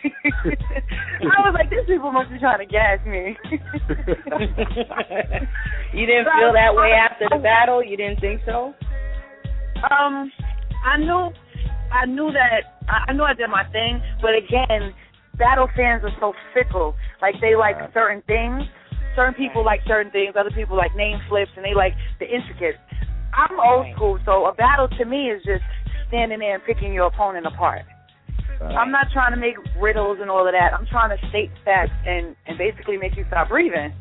I was like, these people must be trying to gas me. You didn't feel that way after the battle? You didn't think so? Um, I knew, I knew that I I knew I did my thing, but again, battle fans are so fickle. Like they like certain things. Certain people like certain things. Other people like name flips, and they like the intricate. I'm old school, so a battle to me is just standing there and picking your opponent apart. I'm not trying to make riddles and all of that. I'm trying to state facts and and basically make you stop breathing.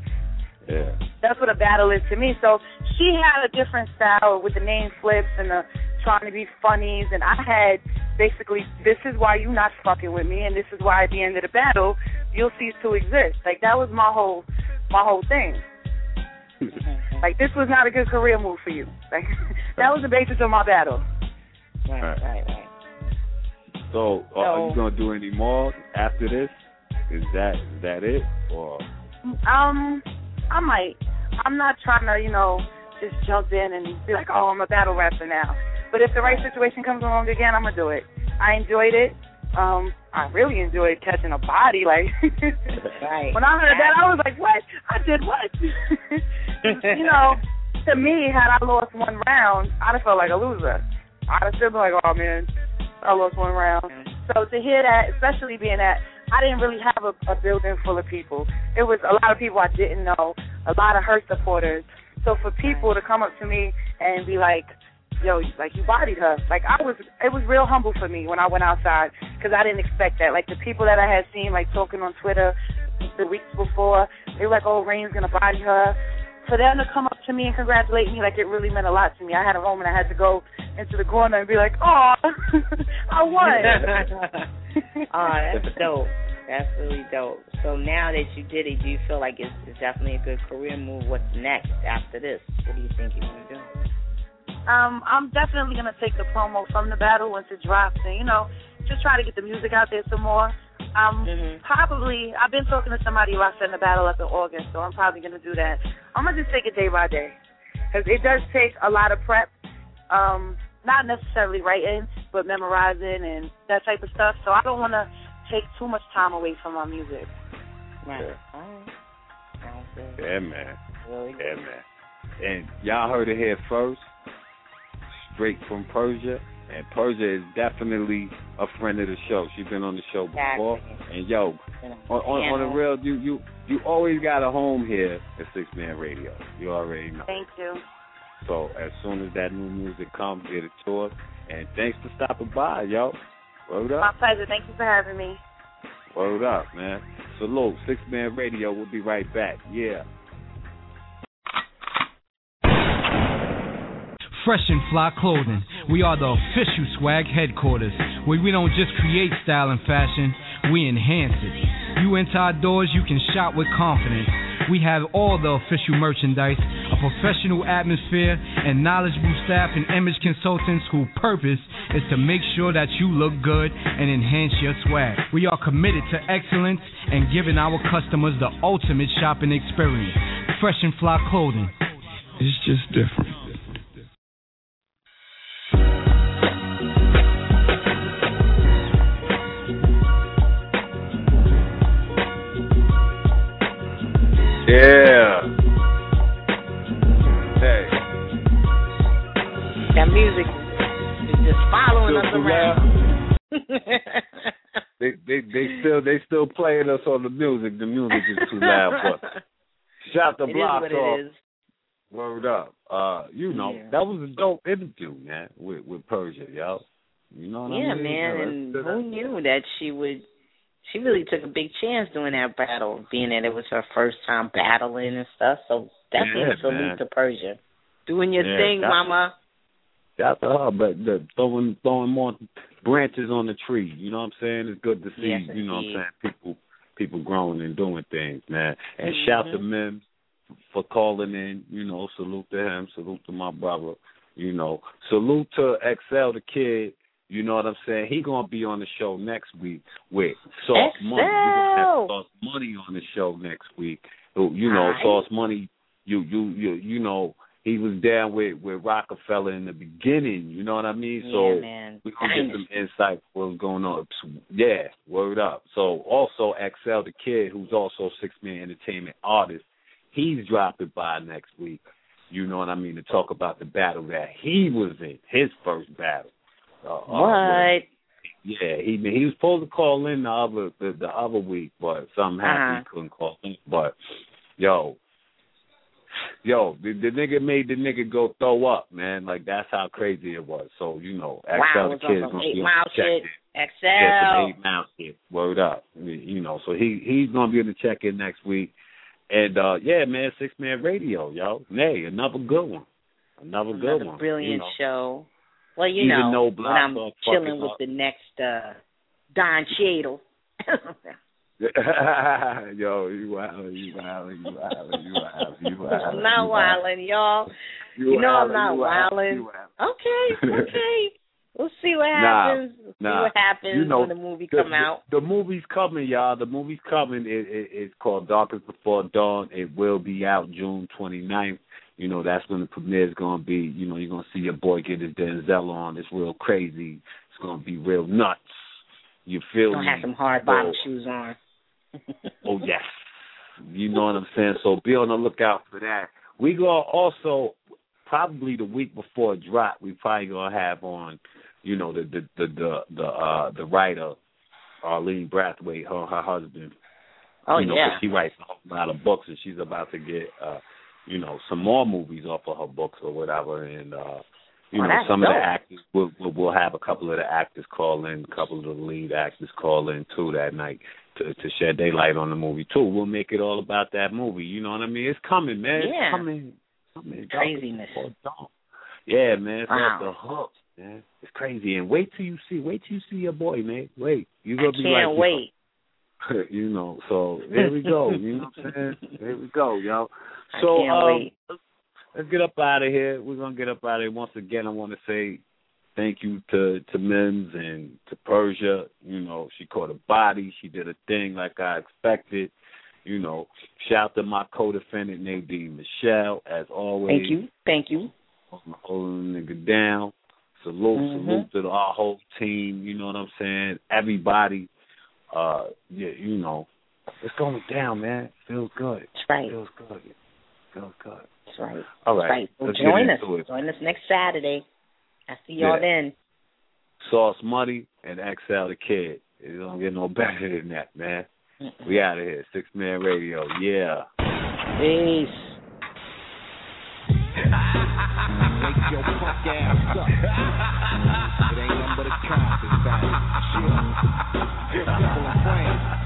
Yeah. That's what a battle is to me. So she had a different style with the name flips and the trying to be funnies, and I had basically this is why you not fucking with me, and this is why at the end of the battle you'll cease to exist. Like that was my whole my whole thing. [LAUGHS] like this was not a good career move for you. [LAUGHS] Like that was the basis of my battle. Right, right, right. So, uh, are you gonna do any more after this? Is that is that it or? Um, I might. I'm not trying to, you know, just jump in and be like, oh, I'm a battle rapper now. But if the right situation comes along again, I'm gonna do it. I enjoyed it. Um, I really enjoyed catching a body. Like [LAUGHS] right. when I heard that, I was like, what? I did what? You know, to me, had I lost one round, I'd have felt like a loser. I'd have still been like, oh man, I lost one round. So to hear that, especially being that I didn't really have a, a building full of people. It was a lot of people I didn't know, a lot of her supporters. So for people to come up to me and be like, "Yo, like you bodied her," like I was, it was real humble for me when I went outside because I didn't expect that. Like the people that I had seen, like talking on Twitter the weeks before, they were like, "Oh, Rain's gonna body her." For them to come up to me and congratulate me, like it really meant a lot to me. I had a moment I had to go into the corner and be like, "Oh, [LAUGHS] I won." [LAUGHS] oh, that's [LAUGHS] dope. That's really dope. So now that you did it, do you feel like it's, it's definitely a good career move? What's next after this? What do you think you're gonna do? Um, I'm definitely gonna take the promo from the battle once it drops, and you know, just try to get the music out there some more. Um, probably I've been talking to somebody about setting the battle up in August, so I'm probably gonna do that. I'm gonna just take it day by day, because it does take a lot of prep. Um, not necessarily writing, but memorizing and that type of stuff. So I don't want to take too much time away from my music. Right. Yeah, man. Really Yeah, man. And y'all heard it here first, straight from Persia. And Persia is definitely a friend of the show. She's been on the show before. And yo, on, on, on the real, you you you always got a home here at Sixth Man Radio. You already know. Thank you. So as soon as that new music comes, get it to us. And thanks for stopping by, yo. Word My up. pleasure. Thank you for having me. Word up, man. Salute. Sixth Man Radio. We'll be right back. Yeah. Fresh and Fly Clothing. We are the official swag headquarters where we don't just create style and fashion, we enhance it. You enter our doors, you can shop with confidence. We have all the official merchandise, a professional atmosphere, and knowledgeable staff and image consultants whose purpose is to make sure that you look good and enhance your swag. We are committed to excellence and giving our customers the ultimate shopping experience. Fresh and Fly Clothing. It's just different. Yeah. Hey. That music is just following us Still too around. They they they still they still playing us on the music. The music is too loud, but shot the [LAUGHS] It block off. it is. Word up. Uh, you know, Yeah. that was a dope interview, man, with with Persia, yo. You know what yeah, I mean? man, Yeah, and who knew that she would she really took a big chance doing that battle, being that it was her first time battling and stuff. So definitely Yeah, salute man. to Persia. Doing your Yeah, thing, that's- mama. That's to her, but the, throwing throwing more branches on the tree. You know what I'm saying? It's good to see. Yes, you know what I'm saying? People people growing and doing things, man. And mm-hmm. shout to. Mims for calling in. You know, salute to him. Salute to my brother. You know, salute to XL the kid. You know what I'm saying? He gonna be on the show next week with Sauce Money. We have Sauce Money on the show next week. You know, Alright. Sauce Money. You you you you know he was down with with Roc-A-Fella in the beginning. You know what I mean? so yeah, man. we're gonna get some insight what's going on. Yeah, word up. So also XL the kid, who's also sixth man entertainment artist, he's dropping by next week. You know what I mean to talk about the battle that he was in, his first battle. Uh, uh, What? yeah, he he was supposed to call in the other the, the other week, but something happened Uh-huh. he couldn't call in. But yo, yo, the, the nigga made the nigga go throw up, man. Like that's how crazy it was. So you know, XL Wow, the kids was kid on is some gonna eight be mile check shit. XL. Yeah, eight mile shit. Word up. You know, so he he's gonna be in the check in next week. And uh yeah, man, sixth man radio, yo. Nay, another good one. Another, good one. brilliant you know. show. Well, you Even know, when I'm chilling with up. the next uh Don Cheadle. [LAUGHS] yo, you wildin', you wildin', you wildin', you wildin', you wildin'. [LAUGHS] I'm not wilding, y'all. You, know I'm not wilding. Okay, okay. We'll see what Nah, happens. We'll nah. see what happens You know, when the movie the, come out. The, the movie's coming, y'all. The movie's coming. It, it, it's called Darkest Before Dawn. It will be out June 29th. You know, that's when the premiere is going to be. You know, you're going to see your boy get his Denzel on. It's real crazy. It's going to be real nuts. You feel Gonna me? have some hard bottom So- shoes on. [LAUGHS] Oh yes. You know what I'm saying? So be on the lookout for that. We gonna also probably the week before it drop, we probably gonna have on, you know, the the the the, the uh the writer, Arlene Brathwaite, her her husband. Oh, you know, yeah. she writes a lot of books and she's about to get uh you know, some more movies off of her books or whatever and uh you Oh, know, some of the actors we'll, we'll we'll have a couple of the actors call in, a couple of the lead actors call in too that night to to shed daylight on the movie too. We'll make it all about that movie. You know what I mean? It's coming, man. Yeah. It's coming. coming. Craziness. Yeah, man. It's Wow. off the hook, man. It's crazy. And wait till you see. Wait till you see your boy, man. Wait. You I gonna be can't like, wait. [LAUGHS] you know. So there we go. You know what I'm saying? [LAUGHS] There we go, yo. So um, let's get up out of here. We're gonna get up out of here. Once again, I want to say thank you to to Mims and to Persia. You know, she caught a body. She did a thing like I expected. You know, shout to my co-defendant Nadine Michel, as always. Thank you. Thank you. Holding the nigga down. Salute, Mhm. salute to the, our whole team. You know what I'm saying? Everybody. Uh, yeah, you know, it's going down, man. Feels good. That's right. Feels good. Oh, Feels good. That's right. All right. That's right. right. So join us. it. Join us next Saturday. I see y'all Yeah. then. Sauce Money and XL the Kid. It don't get no [LAUGHS] better than that, man. We out of here. Sixth Man Radio. Yeah. Peace. Wake your punk ass up. It ain't nothing but a cop inside. Chill. Real simple and plain.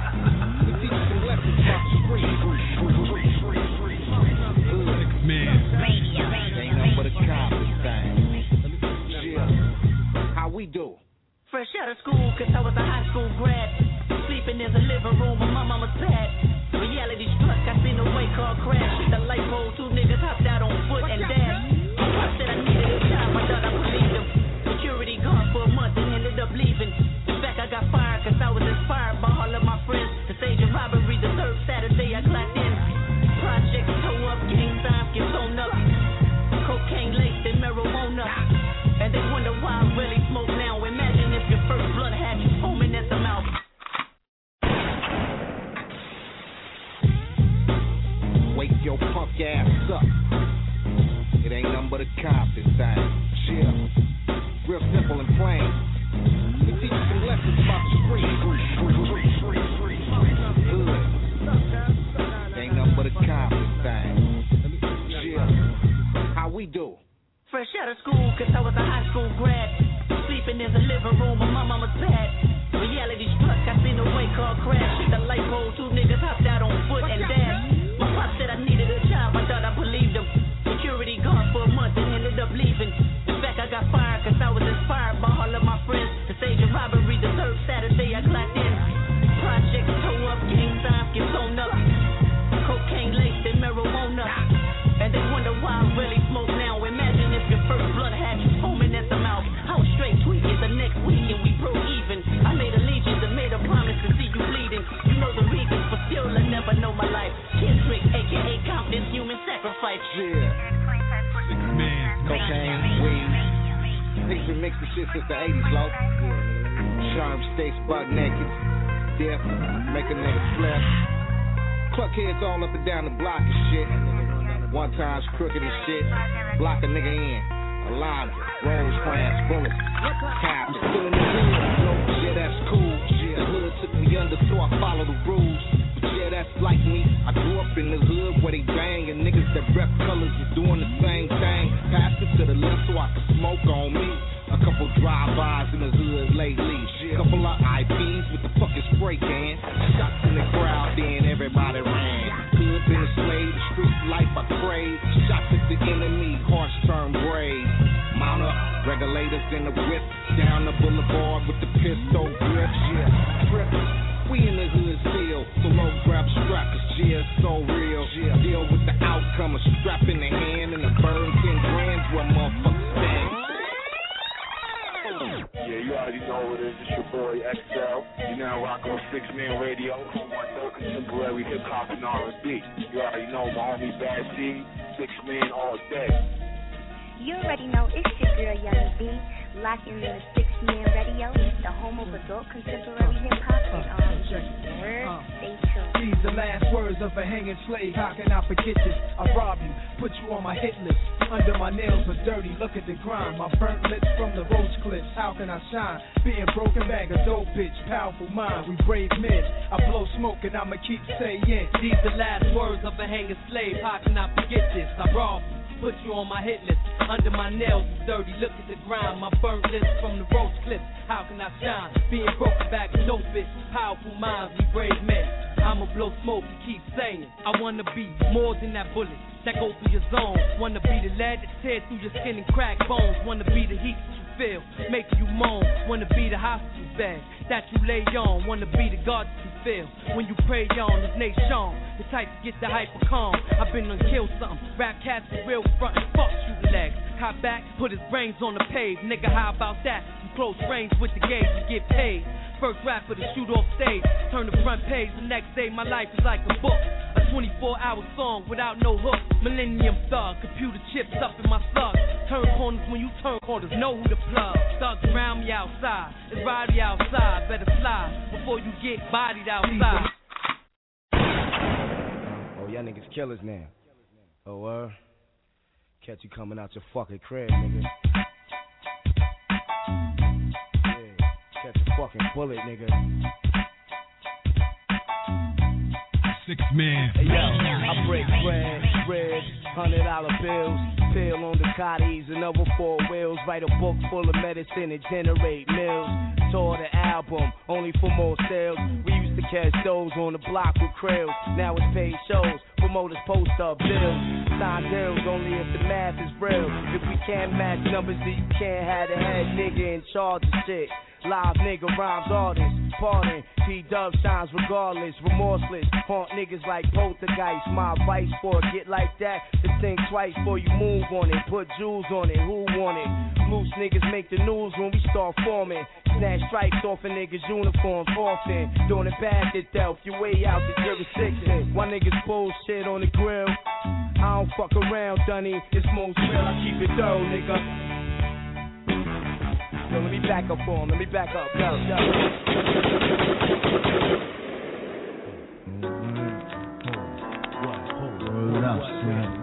We do? Fresh out of school, cause I was a high school grad. Sleeping in the living room on my mama's pad. Reality struck, I seen a white car crash. The light pole, two niggas hopped out on foot and dashed. I said I needed a job, I thought I believed him. Security guard for a month and ended up leaving. In fact, I got fired cause I was inspired by all of my friends. The stage of robbery, the third Saturday I really smoke now. Imagine if your first blood had you foaming at the mouth. Wake your punk ass up. It ain't nothing but a cop inside. Chill. Real simple and plain. We teach you some lessons about the street. Hood. Ain't nothing but a cop inside. Chill. How we do? Fresh out of school, cause I was a high school grad. Sleeping in the living room on my mama's bed. Reality struck, I seen a white car crash. Hit the light pole, two niggas hopped out on foot and dashed. My pop said I needed a job, I thought I believed him. Security guard for a month and ended up leaving. In fact, I got fired cause I was inspired by all of my friends. The stage of robbery, the third Saturday I Been mixing shit since the 80s, low. Sharp sticks, butt naked. Dip, make a nigga flip. Cluck heads all up and down the block and shit. One time's crooked and shit. Block a nigga in. Alonzo, Rosecrans, bullets. Cap, still in the hood. Yeah, that's cool. The hood took me under, so I follow the rules. Yeah, that's like me. I grew up in the hood where they bang and niggas that rep colors is doing the same thing. Pass it to the left so I can smoke on me. Couple drive-bys in the hood lately. Couple of IPs with the fucking spray can. Shots in the crowd, then everybody ran. Hood been a slave, the street life I crave. Shots at the enemy, hearts turn brave. Mount up, regulators in the whip. Down the boulevard with the pistol grips. Yeah, grip. We in the hood still, so low grab strap, cause yeah, it's so real. Deal with the outcome, a strap in the already know what it is. It's your boy XL. You now rock on Sixth Man Radio, contemporary hip hop and R&B. You already know my homie Bad Seed, Sixth Man all day. You already know it's your girl Young B, locking in the Sixth Man Radio, the home of adult contemporary hip hop and. Um, uh, word, uh, stay tuned. These the last words of a hanging slave. How can I forget this? I rob you, put you on my hit list. Under my nails are dirty, look at the grime. My burnt lips from the rose clips. How can I shine? Being broken bag of dope bitch, powerful mind. We brave men. I blow smoke and I'ma keep saying. These the last words of a hanging slave. How can I forget this? I rob you. Put you on my hit list. Under my nails is dirty. Look at the grind. My burnt lips from the rose clips. How can I shine? Being broken back, no bitch. Powerful minds, we brave men. I'ma blow smoke and keep saying. I wanna be more than that bullet that go through your zone. Wanna be the lead that tear through your skin and crack bones. Wanna be the heat that you feel, make you moan. Wanna be the hospital bed that you lay on. Wanna be the God that you feel when you pray on. This nation, the type to get the hyper calm. I've been on kill something. Rap cats real front fuck you legs. Cop back, put his brains on the pave. Nigga, how about that? You close range with the gauge, you get paid. First rapper to shoot off stage, turn the front page. The next day, my life is like a book. A 24 hour song without no hook. Millennium thug, computer chips up in my slug. Turn corners when you turn corners, know who to plug. Thugs around me outside, it's Roddy outside. Better fly before you get bodied outside. Oh, y'all niggas killers now. Oh, uh, catch you coming out your fucking crib, nigga. Fucking bullet, nigga. Sixth man. Hey, yo, I break bread, bread, hundred dollar bills, pill on the cotties and over four wheels. Write a book full of medicine and generate mills. Tour the album, only for more sales. We used to catch those on the block with krills. Now it's paid shows, promoters post up bills. Sign deals only if the math is real. If we can't match numbers, then you can't have the head nigga in charge of shit. Live nigga rhymes artist, pardon. P Dub shines regardless, remorseless. Haunt niggas like poltergeist. My advice for a get like that to think twice before you move on it. Put jewels on it, who want it? Loose niggas make the news when we start forming. Snatch stripes off a nigga's uniform often. Doing it bad to death, you way out the jurisdiction. Why niggas bullshit on the grill? I don't fuck around, Dunny. It's most real, I keep it thorough, nigga. Yo, let me back up for him. Let me back up. Yo, yo. Word up, son.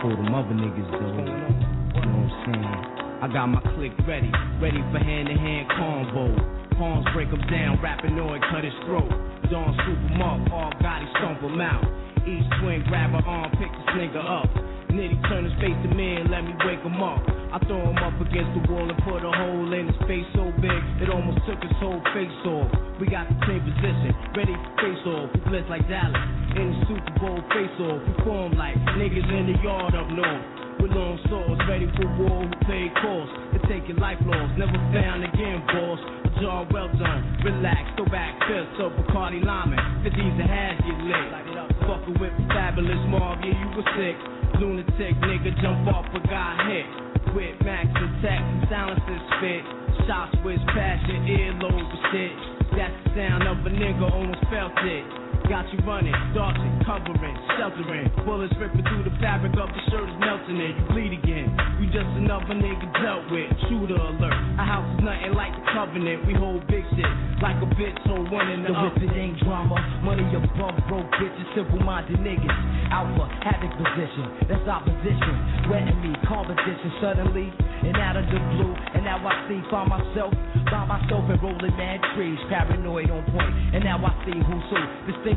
For them other niggas though. You know what I'm saying? I got my click ready, ready for hand to hand combo. Palms break him down, Rapinoid cut his throat. Dawn scoop him up, all Gotti stomp him out. Each twin grab her arm, pick this nigga up. Nitty turn his face to me and let me wake him up. I throw him up against the wall and put a hole in his face so big it almost took his whole face off. We got the same position, ready for face off. We blitz like Dallas in the Super Bowl face off. We form like niggas in the yard up north. With long swords, ready for war, who paid cost to take your life loss. Never found again, boss. A job well done. Relax, go back, fist up Bacardi Lyman. Cause these are has you lit. Fucking with fabulous Marv, yeah, you were sick. Lunatic nigga jump off but got hit. With max attack and silencers spit. Shots with passion, earlobes and shit. That's the sound of a nigga almost felt it. Got you running, dodging, covering, sheltering. Bullets ripping through the fabric of the shirt is melting it. You bleed again. You just another nigga dealt with. Shooter alert. Our house is nothing like the covenant. We hold big shit like a bitch, so one in the if it ain't drama, money above broke bitches, simple minded niggas. Alpha, havoc position, that's opposition. Wetting me, competition suddenly, and out of the blue. And now I see, find myself by myself and rolling mad trees, paranoid on point. And now I see who's who,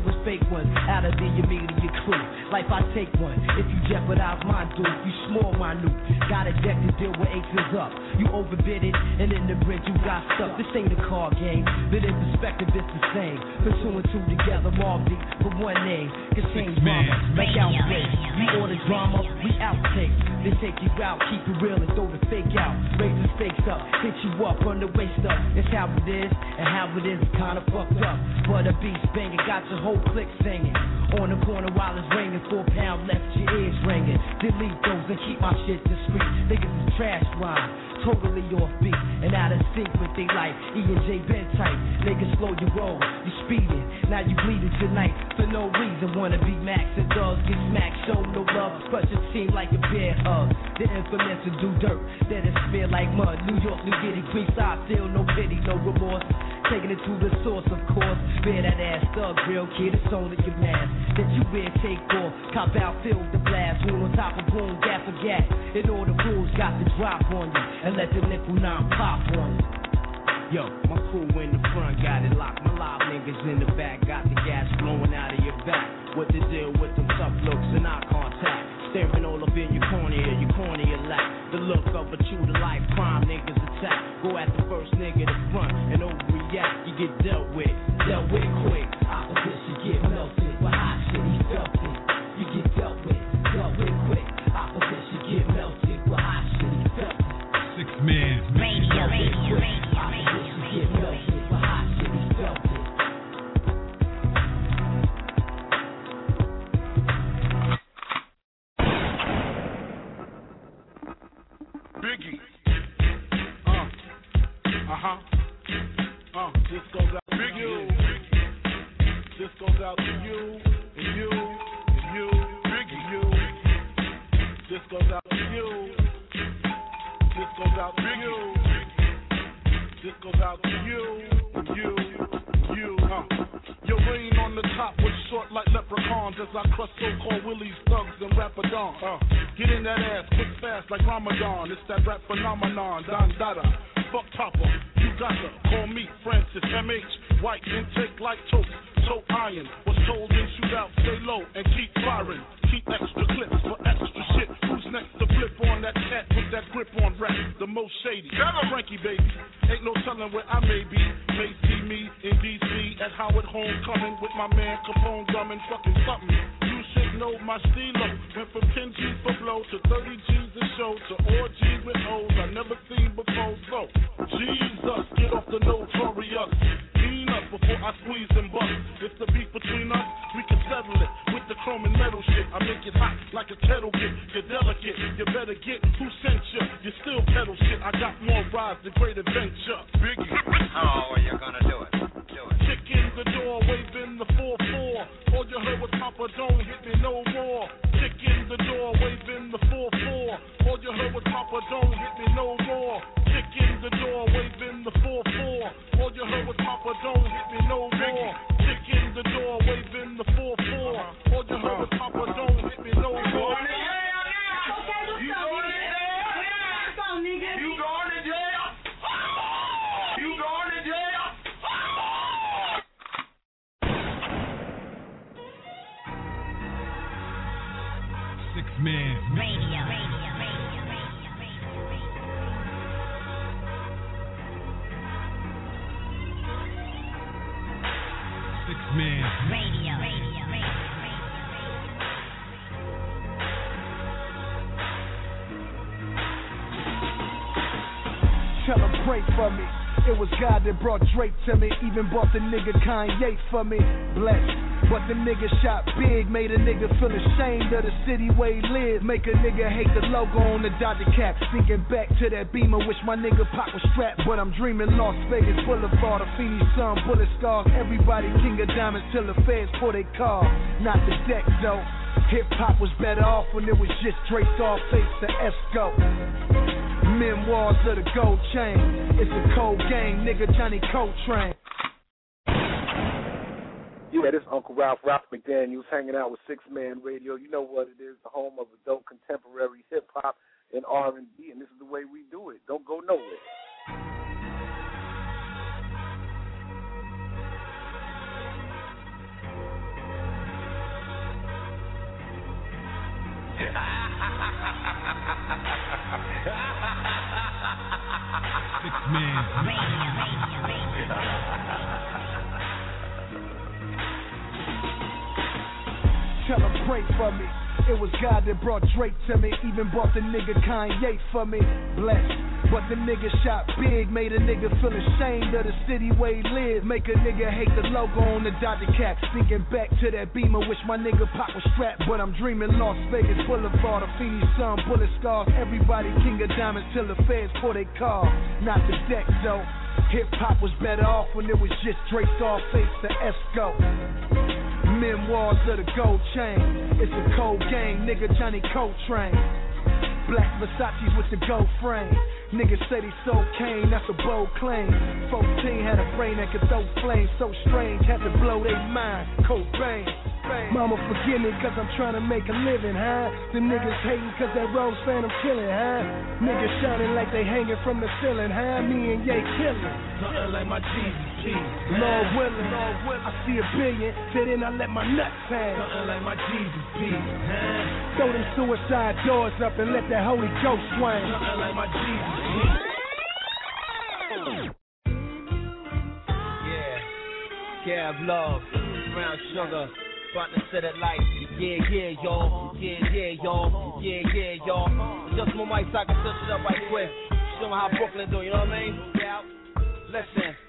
distinguish fake ones out of the immediate crew. Life I take one, if you jeopardize mine, dude, you small minute. Got a deck to deal with aces up. You overbid it, and in the bridge you got stuck. This ain't a card game, but in perspective it's the same. Pursuing two together, more deep for one name. Contain drama, make out face. We order drama, we outtake. They take you out, keep it real and throw the fake out. Raise the stakes up, hit you up on the waist up. It's how it is, and how it is kinda fucked up. But a beast banging, got your whole clique singing. On the corner while it's raining, four pound left your ears ringing. Delete those and keep my shit discreet. Niggas is trash rhyme, totally off beat and out of sync with they life. E and J been tight, niggas slow your roll, you speeding. Now you bleeding tonight for no reason. Wanna be max and dogs get smacked, show no love, crush your team like a bear hug. The infamous to do dirt, then it smear like mud. New York, New Guinea, Queenside, still no pity, no remorse. Taking it to the source, of course. Bear that ass thug, real kid, it's only your mask that you wear, take off. Cop out, fill the blast, wound on top of boom, gas for gas. And all the rules got to drop on you, and let the nickel nine pop on you. Yo, my crew in the front got it locked. My live niggas in the back got the gas blowing out of your back. What the deal with them tough looks and eye contact? Staring all up in your cornea, your cornea lack. The look of a true to life crime niggas attack. Go at the first nigga to front and overreact. You get dealt with, dealt with quick. Radio, That brought Drake to me, even brought the nigga Kanye for me. Blessed. But the nigga shot big, made a nigga feel ashamed of the city where he live. Make a nigga hate the logo on the Dodger cap. Thinking back to that beamer, wish my nigga pop was strapped. But I'm dreaming Las Vegas Boulevard, a Phoenix sun, bullet scars. Everybody king of diamonds till the feds for they car. Not the deck though. Hip hop was better off when it was just Drake face to Esco. Memoirs of the gold chain. It's a cold game, nigga Johnny Coltrane. Yeah, this is Uncle Ralph, Ralph McDaniels, hanging out with Sixth Man Radio. You know what it is, the home of adult Six Tell him pray for me. It was God that brought Drake to me, even brought the nigga Kanye for me. Blessed. But the nigga shot big, made a nigga feel ashamed of the city where he live. Make a nigga hate the logo on the Dodger cap. Thinking back to that beamer, wish my nigga pop was strapped. But I'm dreaming Las Vegas Boulevard, a Phoenix sun, bullet scars. Everybody king of diamonds till the feds for they car. Not the deck though. Hip hop was better off when it was just Drake face to Esco. Memoirs of the gold chain. It's a cold game, nigga Johnny Coltrane. Black Versace's with the gold frame. Niggas said he sold cane, that's a bold claim. 14 had a brain that could throw flames, so strange, had to blow their mind. Cobain. Mama, forgive me, cause I'm trying to make a living, huh? The niggas hating cause that Rose fan I'm killing, huh? Niggas shining like they hanging from the ceiling, huh? Me and Ye killing. Nothing like my Jesus, Jesus. Lord willing, Lord willing. I see a billion, then I let my nuts hang. Nothing like my Jesus, Jesus, huh? Throw them suicide doors up and let that Holy Ghost swing. Nothing like my Jesus, Yeah, Cav Love, Brown Sugar, about to it like, yeah, yeah, y'all, yeah, yeah, y'all, yeah, yeah, y'all. Just my mic so I can touch it up right quick. Show me how Brooklyn do, you know what I mean? Listen,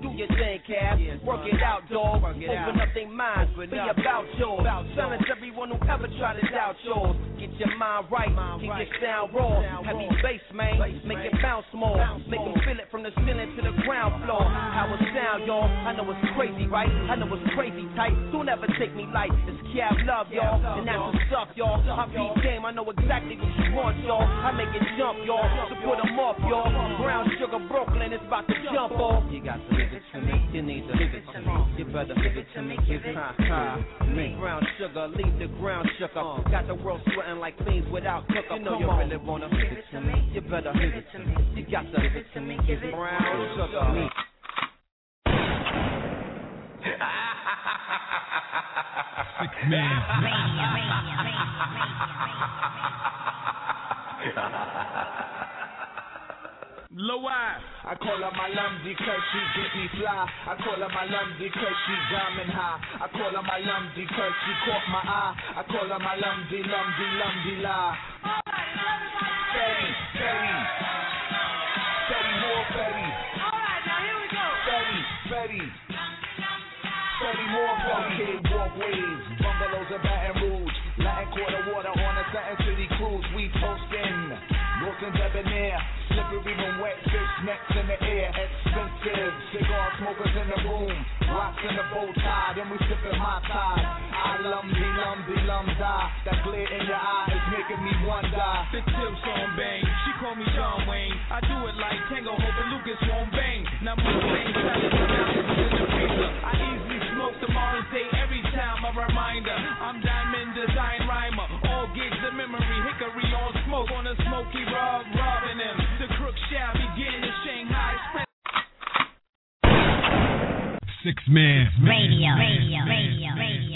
Do your thing, Cav. Work it out, dog. Open up their minds. But be about yours. Silence everyone who ever tried to doubt yours. Get your mind right. Keep your sound raw. Heavy bass, man. Make it bounce more. Make them feel it from the ceiling to the ground floor. How it sound, y'all. I know it's crazy, right? I know it's crazy tight. Don't ever take me light. It's Cav love, y'all. And that's what's up, y'all. I beat game. I know exactly what you want, y'all. I make it jump, y'all. So put them off, y'all. Brown sugar Brooklyn is about to jump off. You got to give it to me. You need to give it to me. You better give it to me. Give it to me. Brown sugar, leave the ground shook up. Got the world sweating like fiends without cook up. You know you really wanna give it to me. You better give it to me. You got to give it to me. Give it brown sugar. Me. [LAUGHS] Sixth man. [LAUGHS] Low I call her my lumdy cause she get me fly. I call her my lumdy cause she diamond high. I call her my lumdy cause she caught my eye. I call her my lumdy, lumdy, lumdy lie. Steady, steady. Steady, more Betty. Alright, now here we go. Steady, more Betty. walkways, bungalows Baton Slippery when wet fish nets in the air. Expensive. Cigar smokers in the room. Rocks in the bow tie. Then we sipping my tie. I lumdy, lumdy, lumda. That glare in your eye is making me wonder. The tips on bang. She call me John Wayne. I do it like Tango, hoping Lucas won't bang. Now my brain salad in the freezer. I easily smoke tomorrow's day every time a reminder. I'm diamond design rhymer. All gigs of memory, hickory on smoke on a smoky rug, robbing him. Sixth Man. Radio, radio, radio, radio.